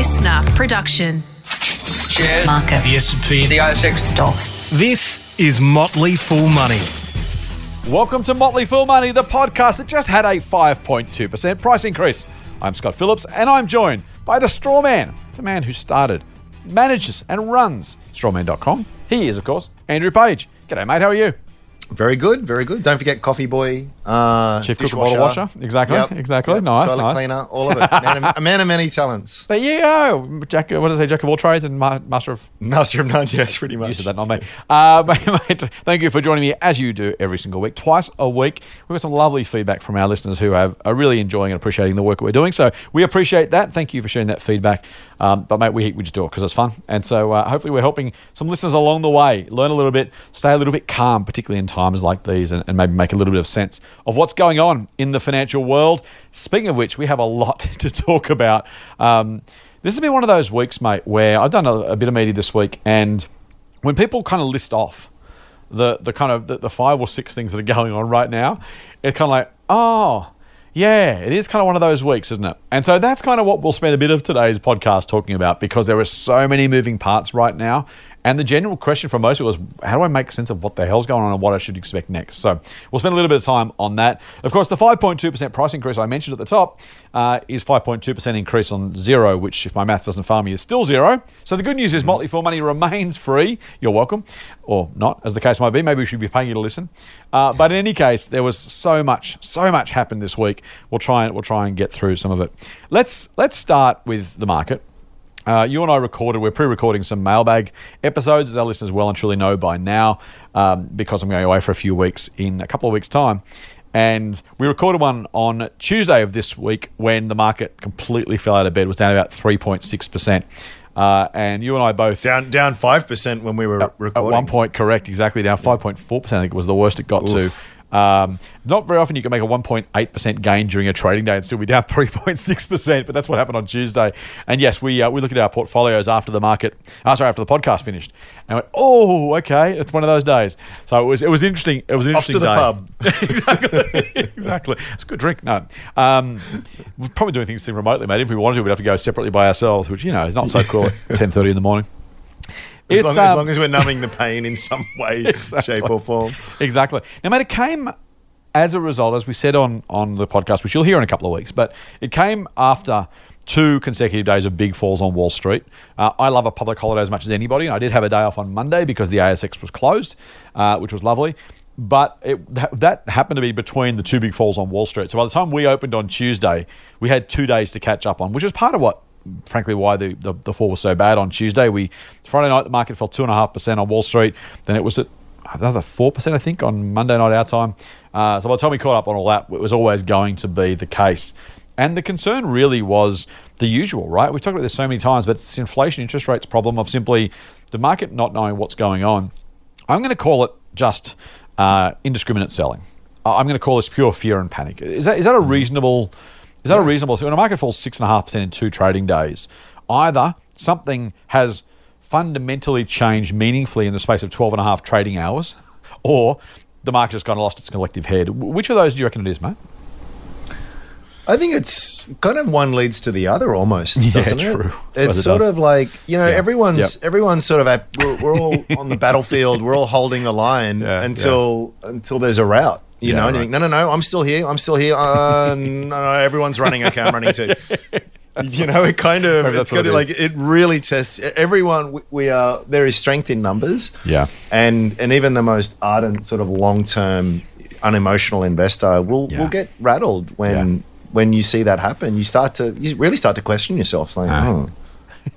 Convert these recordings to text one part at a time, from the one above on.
listener production. Shares. Market. The S&P. The ASX. Stocks. This is Motley Fool Money. Welcome to Motley Fool Money, the podcast that just had a 5.2% price increase. I'm Scott Phillips, and I'm joined by the straw man, the man who started, manages, and runs strawman.com. He is, of course, Andrew Page. G'day, mate. How are you? Very good, very good. Don't forget Coffee Boy, uh, Chief cook bottle washer. Exactly, exactly. Nice, Toilet nice. cleaner, all of it. Man of, a man of many talents. There you go. Jack, what does it say? Jack of all trades and ma- master of Master of none, yes, pretty much. You said that, not me. Uh, mate, mate, thank you for joining me as you do every single week, twice a week. We've got some lovely feedback from our listeners who have, are really enjoying and appreciating the work that we're doing. So we appreciate that. Thank you for sharing that feedback. Um, but mate, we, we just do it because it's fun. And so uh, hopefully we're helping some listeners along the way learn a little bit, stay a little bit calm, particularly in times like these, and, and maybe make a little bit of sense of what's going on in the financial world. Speaking of which, we have a lot to talk about. Um, this has been one of those weeks, mate, where I've done a, a bit of media this week, and when people kind of list off the the kind of the, the five or six things that are going on right now, it's kind of like, oh, yeah, it is kind of one of those weeks, isn't it? And so that's kind of what we'll spend a bit of today's podcast talking about because there are so many moving parts right now. And the general question for most people is, how do I make sense of what the hell's going on and what I should expect next? So we'll spend a little bit of time on that. Of course, the 5.2% price increase I mentioned at the top uh, is 5.2% increase on zero, which, if my maths doesn't fail me, is still zero. So the good news is Motley Fool Money remains free. You're welcome, or not, as the case might be. Maybe we should be paying you to listen. Uh, but in any case, there was so much, so much happened this week. We'll try and we'll try and get through some of it. Let's let's start with the market. Uh, you and I recorded, we're pre recording some mailbag episodes, as our listeners well and truly know by now, um, because I'm going away for a few weeks in a couple of weeks' time. And we recorded one on Tuesday of this week when the market completely fell out of bed, was down about 3.6%. Uh, and you and I both. Down down 5% when we were At recording. one point, correct, exactly down 5.4%. I think it was the worst it got to. Um, not very often you can make a 1.8% gain during a trading day and still be down 3.6%, but that's what happened on Tuesday. And yes, we uh, we looked at our portfolios after the market, uh, sorry, after the podcast finished, and went, oh, okay, it's one of those days. So it was it was interesting. It was an Off to interesting the day. exactly, exactly. It's a good drink. No, um, we're probably doing things remotely, mate. If we wanted to, we'd have to go separately by ourselves, which you know is not so cool at 10:30 in the morning. As, long, as um, long as we're numbing the pain in some way, shape, or form. Exactly. Now, mate, it came as a result, as we said on, on the podcast, which you'll hear in a couple of weeks, but it came after two consecutive days of big falls on Wall Street. Uh, I love a public holiday as much as anybody. and I did have a day off on Monday because the ASX was closed, uh, which was lovely. But it, that, that happened to be between the two big falls on Wall Street. So by the time we opened on Tuesday, we had two days to catch up on, which is part of what frankly why the, the, the fall was so bad on Tuesday. We Friday night the market fell two and a half percent on Wall Street. Then it was at another four percent I think on Monday night our time. Uh, so by the time we caught up on all that, it was always going to be the case. And the concern really was the usual, right? We've talked about this so many times, but it's inflation interest rates problem of simply the market not knowing what's going on. I'm going to call it just uh, indiscriminate selling. I'm going to call this pure fear and panic. Is that is that a reasonable? Is that a reasonable? So when a market falls six and a half percent in two trading days, either something has fundamentally changed meaningfully in the space of 12 and a half trading hours, or the market has gone and lost its collective head. Which of those do you reckon it is, mate? I think it's kind of one leads to the other almost, Yeah, doesn't it? true. It's it sort does. of like you know Yeah. everyone's Yep. everyone's sort of at, we're, we're all on the battlefield. We're all holding the line Yeah, until until there's a rout. You Yeah, know, and you think, no, no, no, I'm still here. I'm still here. Uh, no, no, everyone's running. Okay, I'm running too. You know, it kind of Maybe it's what it like it really tests everyone. we- We are there is strength in numbers. Yeah. and and even the most ardent sort of long term unemotional investor will Yeah. will get rattled when when you see that happen. You start to you really start to question yourself. Like, Ah. oh,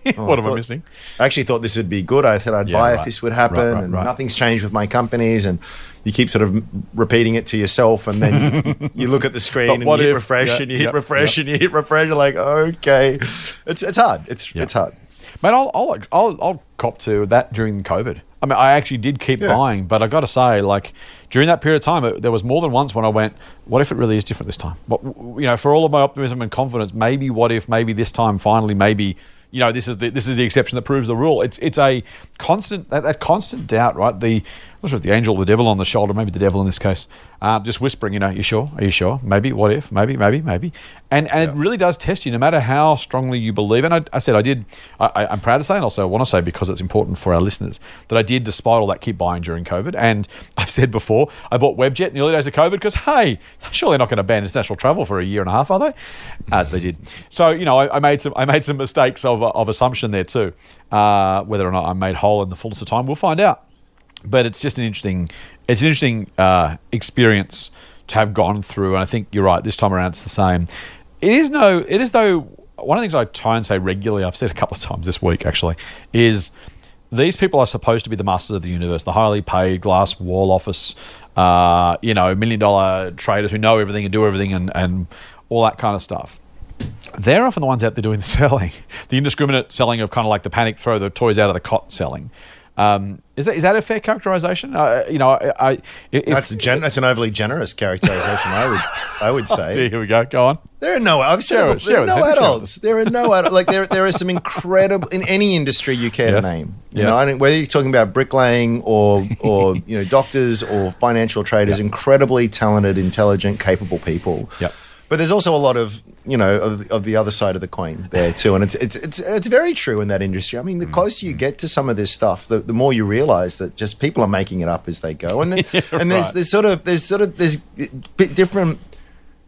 Oh, what am I thought- missing? I actually thought this would be good. I said I'd Yeah, buy right. if this would happen, Right, right, and nothing's changed with my companies. And you keep sort of repeating it to yourself, and then you, you look at the screen and you hit if- refresh, yeah, and you hit yep, refresh, yep. and you hit refresh. You're like, okay, it's it's hard. It's Yeah. it's hard. Mate, I'll, I'll, I'll, I'll cop to that during COVID. I mean, I actually did keep Yeah. buying, but I got to say, like during that period of time, it, there was more than once when I went, "What if it really is different this time?" But you know, for all of my optimism and confidence, maybe what if maybe this time finally, maybe you know, this is the this is the exception that proves the rule. It's it's a constant that, that constant doubt, right? The not sure if the angel or the devil on the shoulder, maybe the devil in this case, uh, just whispering, you know, you sure? Are you sure? Maybe, what if? Maybe, maybe, maybe. And and it really does test you, no matter how strongly you believe. And I, I said I did, I, I'm proud to say, and also I want to say because it's important for our listeners, that I did, despite all that, keep buying during COVID. And I've said before, I bought Webjet in the early days of COVID because, hey, surely they're not going to ban international travel for a year and a half, are they? Uh, they did. So, you know, I, I made some I made some mistakes of, of assumption there too. Uh, whether or not I'm made whole in the fullness of time, we'll find out but it's just an interesting it's an interesting uh, experience to have gone through and i think you're right this time around it's the same it is no it is though one of the things i try and say regularly i've said a couple of times this week actually is these people are supposed to be the masters of the universe the highly paid glass wall office uh, you know million dollar traders who know everything and do everything and, and all that kind of stuff they're often the ones out there doing the selling, the indiscriminate selling of kind of like the panic throw the toys out of the cot selling. Um, is that is that a fair characterization? Uh, you know, I, I if, That's a gen- that's an overly generous characterization. I would I would say. here we go. Go on. There are no. I've said it it, before, share there are no adults. There are no adults. Like there, there are some incredible in any industry you care Yes. to name. You Yes. know, I think whether you're talking about bricklaying or or you know doctors or financial traders, incredibly talented, intelligent, capable people. Yep. But there's also a lot of you know of, of the other side of the coin there too, and it's it's it's it's very true in that industry. I mean, Mm. the closer you get to some of this stuff, the, the more you realize that just people are making it up as they go, and then, and there's right. there's sort of there's sort of there's bit different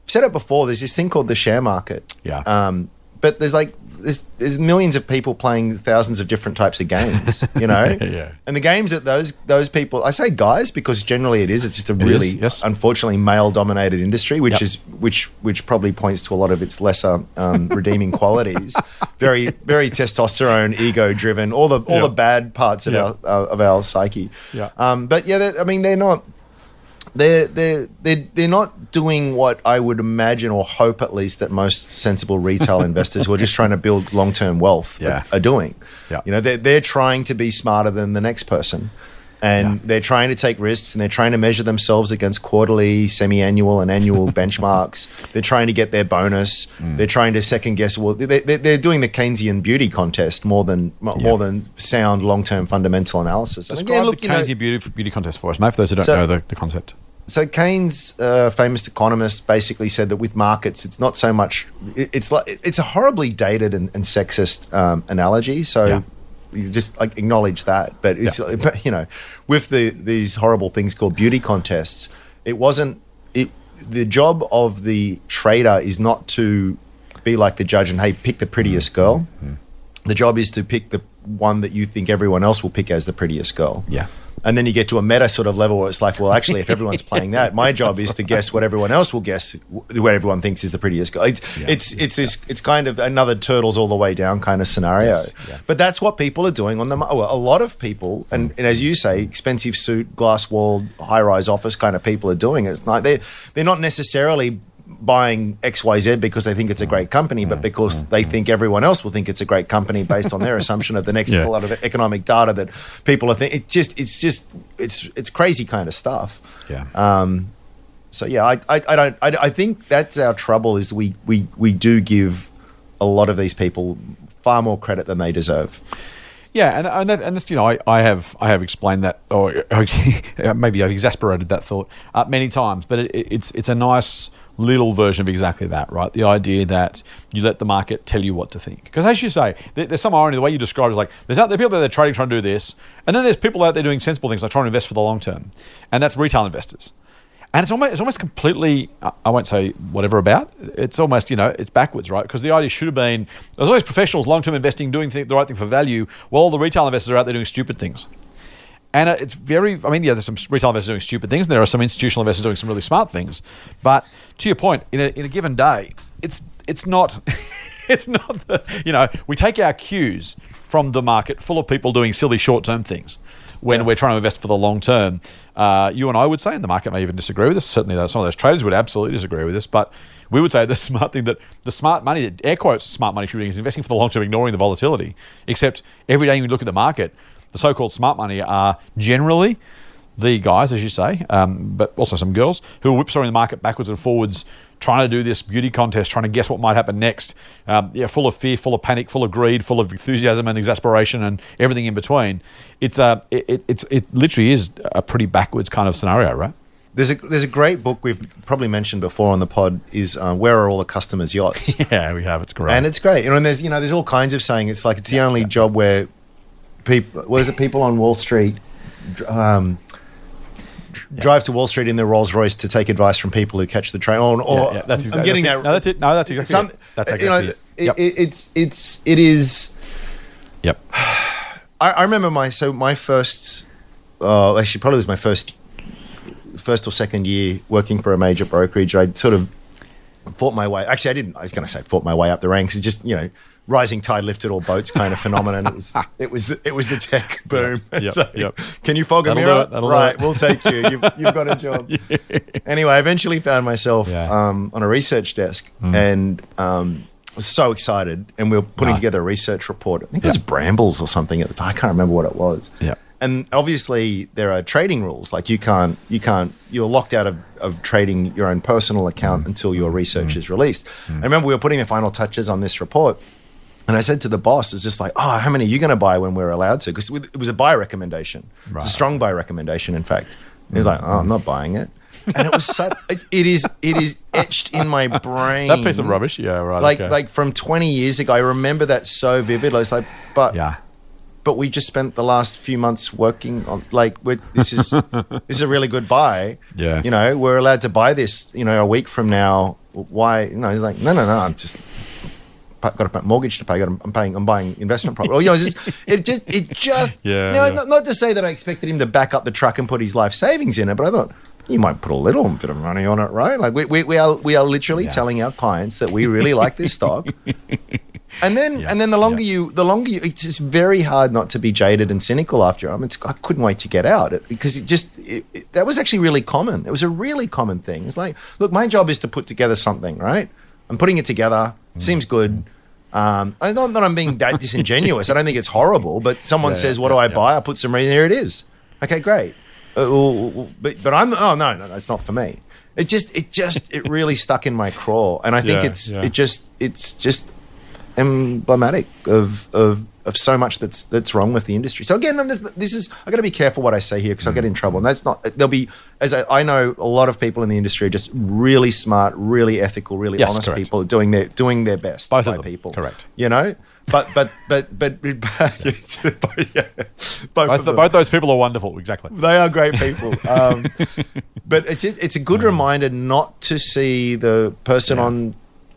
I've said it before. There's this thing called the share market. Yeah. Um, but there's like there's there's millions of people playing thousands of different types of games. You know. Yeah. And the games that those those people, I say guys because generally it is. It's just a really is, yes. unfortunately male dominated industry, which Yep. is which which probably points to a lot of its lesser um, redeeming qualities. Very very testosterone, ego driven, all the all Yeah. the bad parts of Yeah. our uh, of our psyche. Yeah. Um, but yeah, I mean they're not they're they're they're they're not doing what I would imagine or hope at least that most sensible retail investors who are just trying to build long term wealth Yeah. are, are doing. Yeah. You know, they're they're trying to be smarter than the next person. And Yeah. they're trying to take risks and they're trying to measure themselves against quarterly, semi annual, and annual benchmarks. They're trying to get their bonus. Mm. They're trying to second guess. Well, they, they, they're doing the Keynesian beauty contest more than more Yeah. than sound long term fundamental analysis. Describe again, look, the you know- Keynesian beauty, beauty contest for us, mate. For those who don't So- know the, the concept. So Keynes, uh, famous economist, basically said that with markets, it's not so much. it- It's like it's a horribly dated and, and sexist um, analogy. So Yeah. you just like acknowledge that. But it's Yeah. but, you know, with the these horrible things called beauty contests, it wasn't. It the job of the trader is not to be like the judge and hey, pick the prettiest girl. The job is to pick the one that you think everyone else will pick as the prettiest girl. Yeah. And then you get to a meta sort of level where it's like, well, actually, if everyone's playing that, my job is to guess what everyone else will guess, wh- what everyone thinks is the prettiest girl. It's Yeah. it's it's this it's kind of another turtles all the way down kind of scenario. Yes, yeah. But that's what people are doing on the well, a lot of people, and, mm. and as you say, expensive suit, glass walled, high rise office kind of people are doing it. It's like they they're not necessarily buying XYZ because they think it's a great company, but because they think everyone else will think it's a great company based on their assumption of the next Yeah. lot of economic data that people are thinking. It just, it's just, it's, it's crazy kind of stuff. Yeah. Um, so yeah, I, I, I don't, I, I think that's our trouble is we, we, we do give a lot of these people far more credit than they deserve. Yeah, and and, that, and you know, I, I have I have explained that, or maybe I've exasperated that thought uh, many times, but it, it's it's a nice little version of exactly that, right? The idea that you let the market tell you what to think, because as you say, there, there's some irony. The way you describe it is like there's out there people out there trading trying to do this, and then there's people out there doing sensible things like trying to invest for the long term, and that's retail investors. And it's almost, it's almost completely, I- won't say whatever about, it's almost, you know, it's backwards, right? Because the idea should have been, there's always professionals, long term investing, doing th- the right thing for value, while all the retail investors are out there doing stupid things. And it's very, I mean, yeah, there's some retail investors doing stupid things, and there are some institutional investors doing some really smart things. But to your point, in a, in a given day, it's it's not, it's not the, you know, we take our cues from the market full of people doing silly short term things when Yeah. we're trying to invest for the long term. Uh, you and I would say, and the market may even disagree with us. Certainly, some of those traders would absolutely disagree with us. But we would say the smart thing that the smart money, that air quotes, smart money should be is investing for the long term, ignoring the volatility. Except every day you look at the market, the so-called smart money are generally the guys, as you say, um, but also some girls who are whipsawing the market backwards and forwards, trying to do this beauty contest, trying to guess what might happen next. Um, yeah, full of fear, full of panic, full of greed, full of enthusiasm and exasperation, and everything in between. It's a, it, it, it's, it literally is a pretty backwards kind of scenario, right? There's a there's a great book we've probably mentioned before on the pod is uh, where are all the customers' yachts, Yeah, we have. It's great. and it's great. You know, and there's you know there's all kinds of saying. It's like it's the only job where people what is it? People on Wall Street. Um, dr- Drive to Wall Street in their Rolls Royce to take advice from people who catch the train. Or, or Yeah, yeah, that's exactly- I'm getting that's it. that. No, that's it. No, that's exactly Some, it. That's you know, exactly it. it, Yep. it, it's it's it is. yep. I, I remember my so my first, uh, actually probably was my first, first or second year working for a major brokerage. I sort of fought my way. Actually, I didn't. I was going to say fought my way up the ranks. It's just you know, rising tide lifted all boats kind of phenomenon. It was it was the, it was the tech boom. Yep, So, yep. Can you fog a mirror? right, we'll take you. You've, you've got a job. Anyway, I eventually found myself Yeah. Mm. um, on a research desk and. Um, was so excited, and we were putting Nice. together a research report. I think it was Yeah. Brambles or something at the time. I can't remember what it was. Yeah. And obviously there are trading rules. Like you can't you can't you're locked out of, of trading your own personal account until your research is released. I remember we were putting the final touches on this report. And I said to the boss, it's just like, oh, how many are you going to buy when we're allowed to? Because it was a buy recommendation. It's a strong buy recommendation, in fact. And he's like, oh, I'm not buying it. And it was such, it, it is, it is etched in my brain. That piece of rubbish. Yeah, right. Like, okay. like from 20 years ago, I remember that so vividly. I was like, but yeah. but we just spent the last few months working on like we're, this is this is a really good buy. Yeah. you know we're allowed to buy this. You know, a week from now. Why? You know, he's like, no, no, no. I'm just got a mortgage to pay. Got I'm paying. I'm buying investment property. Or, you know, it's just, it just it just. Yeah, yeah. Not, not to say that I expected him to back up the truck and put his life savings in it, but I thought. You might put a little bit of money on it, right? Like we, we, we are we are literally Yeah. telling our clients that we really like this stock, and then Yeah, and then the longer yeah. you the longer you it's very hard not to be jaded and cynical after I mean it's, I couldn't wait to get out it, because it just it, it- that was actually really common it was a really common thing it's like look my job is to put together something right I'm putting it together Mm. seems good um, I not that I'm being that disingenuous. I don't think it's horrible but someone Yeah, says yeah, what do I yeah. buy? I put some reason here it is. Okay great. Uh, but but I'm oh no no that's not for me. It just it just it really stuck in my craw and I think Yeah, it's yeah. it just it's just emblematic of, of of so much that's that's wrong with the industry. So again, I'm just, this is I got to be careful what I say here because I'll get in trouble. And that's not there'll be as I, I know a lot of people in the industry are just really smart, really ethical, really Yes, honest correct. people doing their doing their best Both by of them, people. correct. You know, but but but but, but yeah, both, Both, of both those people are wonderful. Exactly. They are great people. Um, but it's, it's a good reminder not to see the person on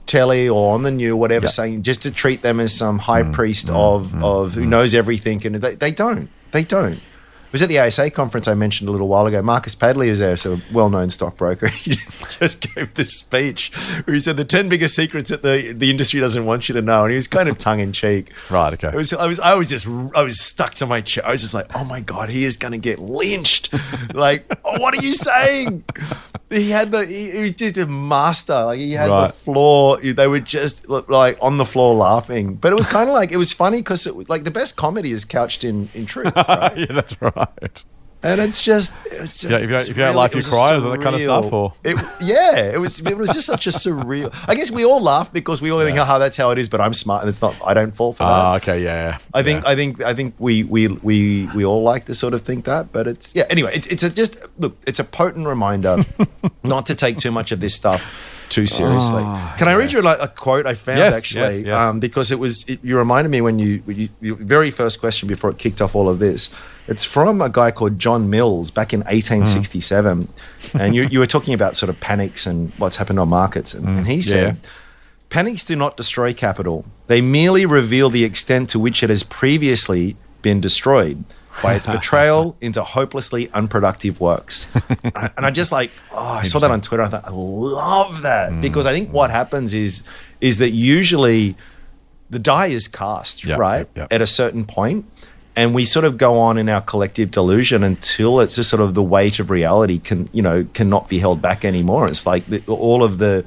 telly or on the new whatever Yeah. saying just to treat them as some high mm. priest mm. of mm. of who knows everything and they, they don't. They don't was at the ASA conference I mentioned a little while ago. Marcus Padley was there, so a well-known stockbroker. He just gave this speech where he said the ten biggest secrets that the the industry doesn't want you to know, and he was kind of tongue in cheek. Right, okay. It was I was I was just I was stuck to my chair. I was just like, oh my god, he is going to get lynched. like, oh, what are you saying? He had the he, he was just a master. Like he had Right. the floor. They were just like on the floor laughing. But it was kind of like it was funny because like the best comedy is couched in in truth, right? yeah, that's right. And it's just, it's just Yeah, if you don't- if you don't laugh, you cry, or that kind of stuff, or- it, yeah, it was. It was just such a surreal. I guess we all laugh because we all think, "Oh, that's how it is." But I'm smart, and it's not. I don't fall for that. Ah, okay, yeah. yeah. I think Yeah. I think I think we we we we all like to sort of think that, but it's yeah. Anyway, it's it's a just look. It's a potent reminder not to take too much of this stuff too seriously. Oh, Can I read you like a quote I found Yes, actually? yes, yes. Um, because it was it, you reminded me when you, when you your very first question before it kicked off all of this. It's from a guy called John Mills back in 1867, Mm. and you you were talking about sort of panics and what's happened on markets, and, and he said. yeah. Panics do not destroy capital. They merely reveal the extent to which it has previously been destroyed by its betrayal into hopelessly unproductive works. and I- and I just like, oh, I saw that on Twitter. I thought, I love that Mm. because I think what happens is is that usually the die is cast, Yep, right, yep, yep. at a certain point, and we sort of go on in our collective delusion until it's just sort of the weight of reality can you know cannot be held back anymore. It's like the, all of the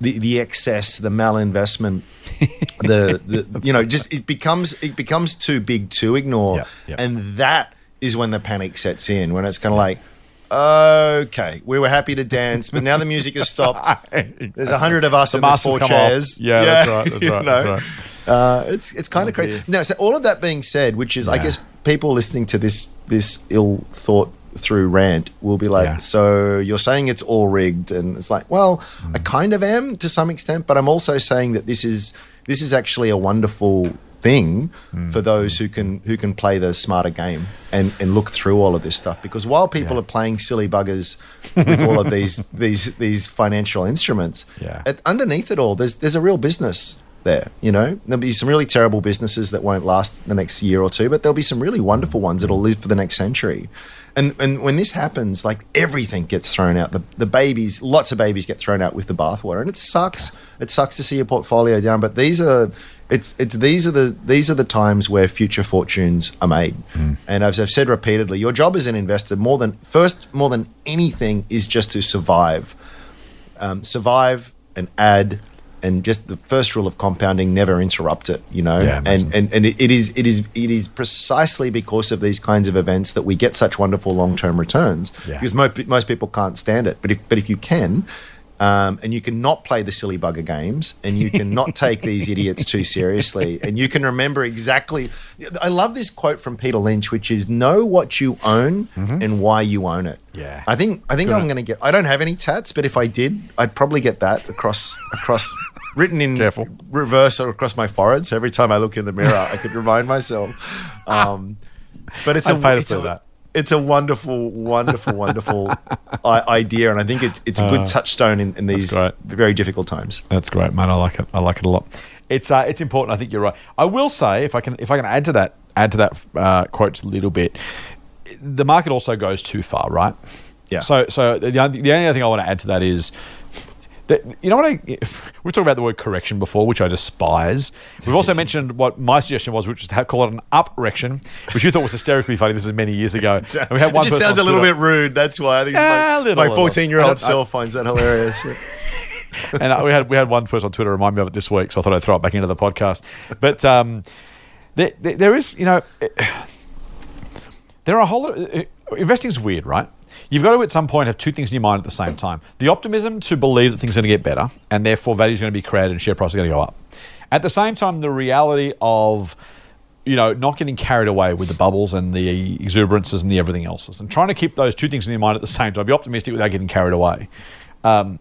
the, the excess, the malinvestment, the, the you know just it becomes it becomes too big to ignore, Yep, yep. and that is when the panic sets in. When it's kind of like, okay, we were happy to dance, but now the music has stopped. There's a hundred of us in this mask four chairs. Yeah, that's right, that's right, that's Uh, it's it's kind of Oh, crazy. dear. No, so all of that being said, which is I guess people listening to this this ill thought through rant will be like, Yeah. so you're saying it's all rigged, and it's like, well, Hmm. I kind of am to some extent, but I'm also saying that this is this is actually a wonderful thing Hmm. for those who can who can play the smarter game and and look through all of this stuff. Because while people Yeah. are playing silly buggers with all of these these these financial instruments Yeah. at, underneath it all there's there's a real business there you know? There'll be some really terrible businesses that won't last the next year or two but there'll be some really wonderful ones that'll live for the next century. And and when this happens like everything gets thrown out. The the babies lots of babies get thrown out with the bathwater. And it sucks. It sucks to see your portfolio down but these are it's it's these are the these are the times where future fortunes are made. And as i've said repeatedly your job as an investor more than first more than anything is just to survive. Um, survive and add and just the first rule of compounding never interrupt it you know? Yeah, and and, and it, is it is it is precisely because of these kinds of events that we get such wonderful long-term returns. Yeah. because most, most people can't stand it. But if but if you can um, and you can not play the silly bugger games, and you can not take these idiots too seriously, and you can remember exactly. I love this quote from Peter Lynch, which is "Know what you own and why you own it." Mm-hmm. Yeah. I think I think Good I'm going to get. I don't have any tats, but if I did, I'd probably get that across across written in Careful. reverse or across my forehead. So every time I look in the mirror, I could remind myself. Um, but it's a pay to it's a, that. It's a wonderful, wonderful, wonderful I- idea, and I think it's it's a good touchstone in, in these very difficult times. That's great, man. I like it. I like it a lot. It's uh, it's important. I think you're right. I will say, if I can, if I can add to that, add to that uh, quote a little bit. The market also goes too far, right? Yeah. So, so the, only- the only other thing I want to add to that is. You know what? I, we've talked about the word correction before, which I despise. We've also mentioned what my suggestion was, which was to have, call it an up-rection, which you thought was hysterically funny. This is many years ago. And we had it just sounds a little bit rude. That's why I think it's little, my, my 14 year old self finds that hilarious. and uh, we had we had one person on Twitter remind me of it this week, so I thought I'd throw it back into the podcast. But um, there, there, there is, you know, there are a whole lot. Uh, investing's weird, right? You've got to at some point have two things in your mind at the same time: the optimism to believe that things are going to get better, and therefore value is going to be created and share price is going to go up. At the same time, the reality of you know, not getting carried away with the bubbles and the exuberances and the everything else, and trying to keep those two things in your mind at the same time. Be optimistic without getting carried away. Um,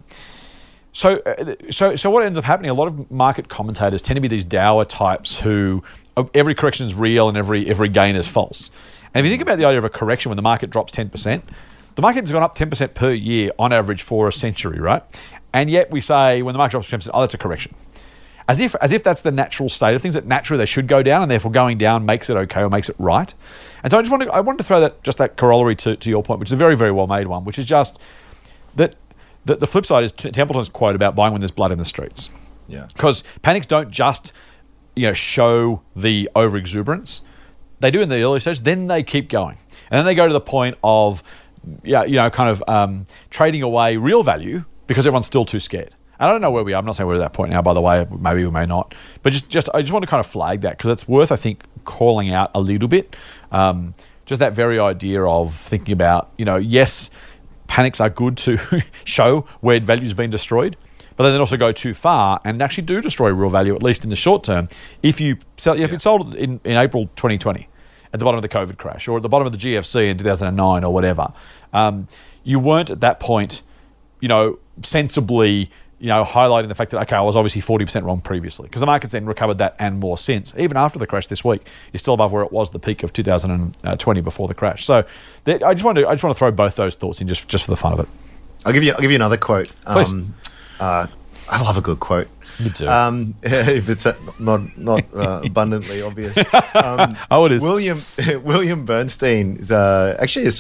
so, uh, so, so what ends up happening? A lot of market commentators tend to be these dour types who uh, every correction is real and every every gain is false. And if you think about the idea of a correction when the market drops ten percent, the market has gone up ten percent per year on average for a century, right? And yet we say when the market drops ten percent, oh, that's a correction. As if, as if that's the natural state of things. That naturally they should go down, and therefore going down makes it okay or makes it right. And so I just wanted, I wanted to throw that just that corollary to, to your point, which is a very, very well made one, which is just that the, the flip side is Templeton's quote about buying when there's blood in the streets. Yeah. Because panics don't just you know show the over exuberance. They do in the early stage, then they keep going. And then they go to the point of yeah, you know, kind of um, trading away real value because everyone's still too scared. And I don't know where we are. I'm not saying we're at that point now, by the way. Maybe we may not. But just, just I just want to kind of flag that because it's worth, I think, calling out a little bit. Um, just that very idea of thinking about, you know, yes, panics are good to show where value's been destroyed, but then they also go too far and actually do destroy real value, at least in the short term. If you sell, if it sold in, in April 2020 at the bottom of the COVID crash or at the bottom of the GFC in 2009 or whatever, um, you weren't at that point, you know, sensibly, you know, highlighting the fact that okay, I was obviously 40% wrong previously because the market's then recovered that and more since. Even after the crash this week, is still above where it was the peak of 2020 before the crash. So, I just want to I just want to throw both those thoughts in just just for the fun of it. I'll give you I'll give you another quote. Please. Um, uh, I love a good quote. You do. Um, if it's uh, not not uh, abundantly obvious. Um, Oh, it is. William William Bernstein is uh, actually a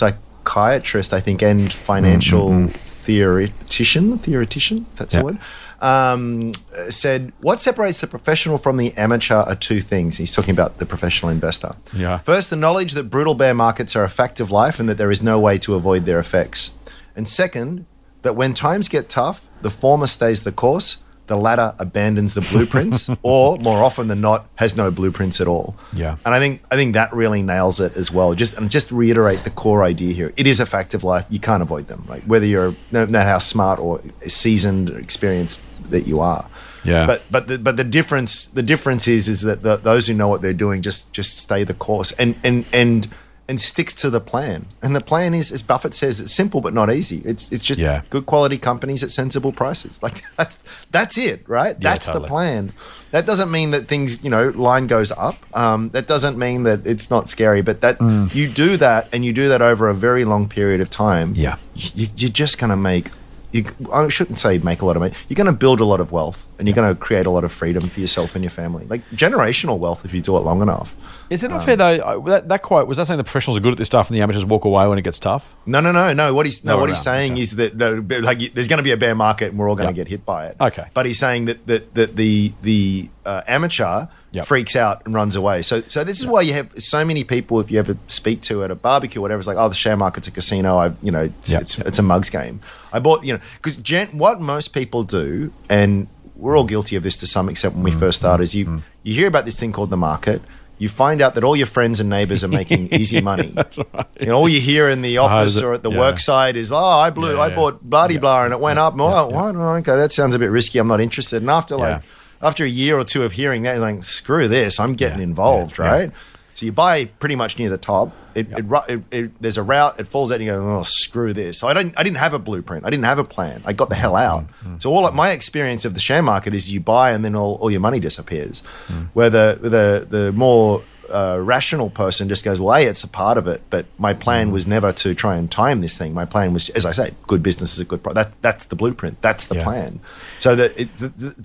psychiatrist, I think, and financial theoretician. Theoretician, that's Yeah. the word. Um, said, "What separates the professional from the amateur are two things." He's talking about the professional investor. Yeah. First, the knowledge that brutal bear markets are a fact of life and that there is no way to avoid their effects. And second, that when times get tough, the former stays the course, the latter abandons the blueprints, or more often than not, has no blueprints at all. Yeah. And I think I think that really nails it as well. Just and just reiterate the core idea here. It is a fact of life. You can't avoid them. Like whether you're no matter how smart or seasoned or experienced that you are. Yeah. But but the, but the difference the difference is is that the, those who know what they're doing just just stay the course and and and and sticks to the plan. And the plan is, as Buffett says, it's simple but not easy. It's it's just Yeah. good quality companies at sensible prices. Like that's that's it, right? That's totally. the plan. That doesn't mean that things, you know, line goes up. Um, that doesn't mean that it's not scary. But that Mm. you do that and you do that over a very long period of time. Yeah. you, you're just going to make. You, I shouldn't say make a lot of money. You're going to build a lot of wealth, and you're going to create a lot of freedom for yourself and your family, like generational wealth if you do it long enough. Is it not fair though? That, that quote was that saying the professionals are good at this stuff and the amateurs walk away when it gets tough? No, no, no, no. What he's no, No, what no, he's saying okay. is that no, like there's going to be a bear market and we're all going to Yeah. get hit by it. Okay. but he's saying that that, that the the uh, amateur Yep. freaks out and runs away. So so this is why you have so many people. If you ever speak to at a barbecue, or whatever, it's like, oh, the share market's a casino. I, you know, it's Yep. it's, it's a mugs game. I bought, you know, because what most people do, and we're all guilty of this to some extent when we Mm. first start, is you you hear about this thing called the market. You find out that all your friends and neighbors are making easy money. That's right. Know, all you hear in the office or at the yeah. work site is, "Oh, I blew, Yeah, I yeah. bought bloody Yeah. blah, and it went up." And, oh, yeah. what? Oh, okay, that sounds a bit risky. I'm not interested. And after like after a year or two of hearing that, you're like, "Screw this! I'm getting involved." Right? So you buy pretty much near the top. It, it, it, it there's a route. It falls out, and you go, "Oh, screw this!" So I don't. I didn't have a blueprint. I didn't have a plan. I got the hell out. Mm-hmm. So all of my experience of the share market is you buy, and then all, all your money disappears. Mm. Where the the the more uh, rational person just goes, well, A, it's a part of it, but my plan was never to try and time this thing. My plan was, as I say, good business is a good product. That, that's the blueprint. That's the Yeah. plan. So that it,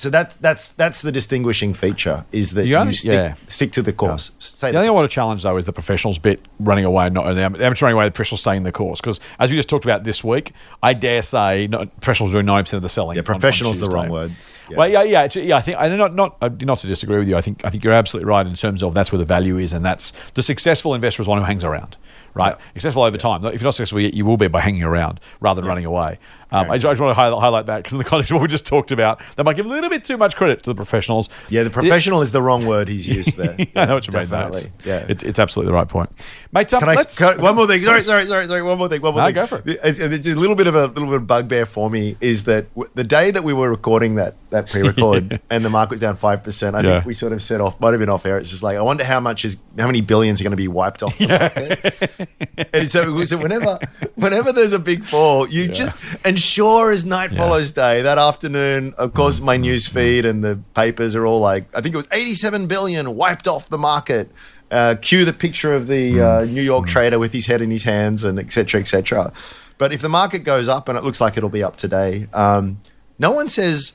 so that's that's that's the distinguishing feature is that You you, only- stick, yeah. stick to the course. Say The only thing I want to challenge though is the professionals bit running away, not the am- the amateur running away, the professionals staying the course. Because as we just talked about this week, I dare say no, professionals doing ninety percent of the selling. Yeah, on- on professional's the wrong word. Yeah. Well, yeah, yeah, it's, yeah. I think I not not uh, not to disagree with you. I think I think you're absolutely right in terms of that's where the value is, and that's the successful investor is one who hangs around, right? Successful over time. If you're not successful yet, you will be by hanging around rather than running away. Um, I, just, I just want to highlight, highlight that because in the context of what we just talked about, they might give a little bit too much credit to the professionals. Yeah, the professional is the wrong word he's used there. I know what you mean. definitely. Yeah. it's, it's absolutely the right point, mate. Um, Can I, can I- one more thing? Sorry, sorry, sorry, sorry. One more thing. One more No, thing. go for it. It's- it's a little bit of a little bit of bugbear for me is that w- the day that we were recording that that pre-record and the market was down five percent. I Yeah. think we sort of set off. Might have been off air. It's just like I wonder how much is how many billions are going to be wiped off the market. and so, so whenever whenever there's a big fall, you just and sure as night Yeah. follows day. That afternoon, of course, my news feed and the papers are all like, I think it was 87 billion wiped off the market. Uh, cue the picture of the uh, New York trader with his head in his hands and etc. cetera, et cetera. But if the market goes up, and it looks like it'll be up today, um, no one says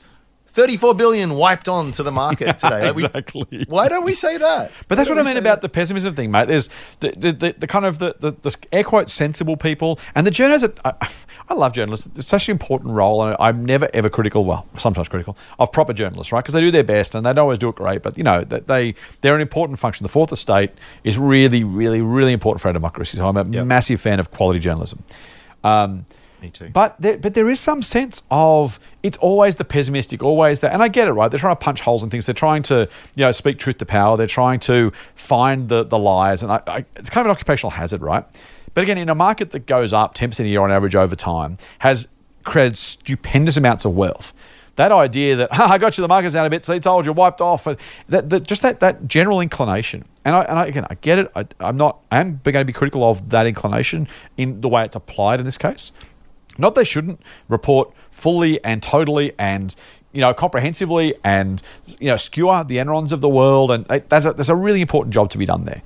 34 billion wiped on to the market today. Like we- exactly. why don't we say that? But that's what I mean about that? the pessimism thing, mate. There's the the, the, the kind of the, the, the air quote sensible people and the journalists. I, I love journalists. It's such an important role, and I'm never ever critical. Well, sometimes critical of proper journalists, right? Because they do their best and they don't always do it great. But you know that they they're an important function. The fourth estate is really, really, really important for our democracy. So I'm a Yep. massive fan of quality journalism. Um, Me too. but there, but there is some sense of it's always the pessimistic, always that, and I get it, right? They're trying to punch holes in things. They're trying to, you know, speak truth to power. They're trying to find the the lies, and I, I, it's kind of an occupational hazard, right? But again, in a market that goes up ten percent a year on average over time, has created stupendous amounts of wealth. That idea that "Ha, I got you, the market's down a bit, so he told you, wiped off, and that, that just that that general inclination. And I, and I, again, I get it. I, I'm not. I am going to be critical of that inclination in the way it's applied in this case. Not they shouldn't report fully and totally and you know comprehensively and you know skewer the Enrons of the world, and that's a, there's a really important job to be done there.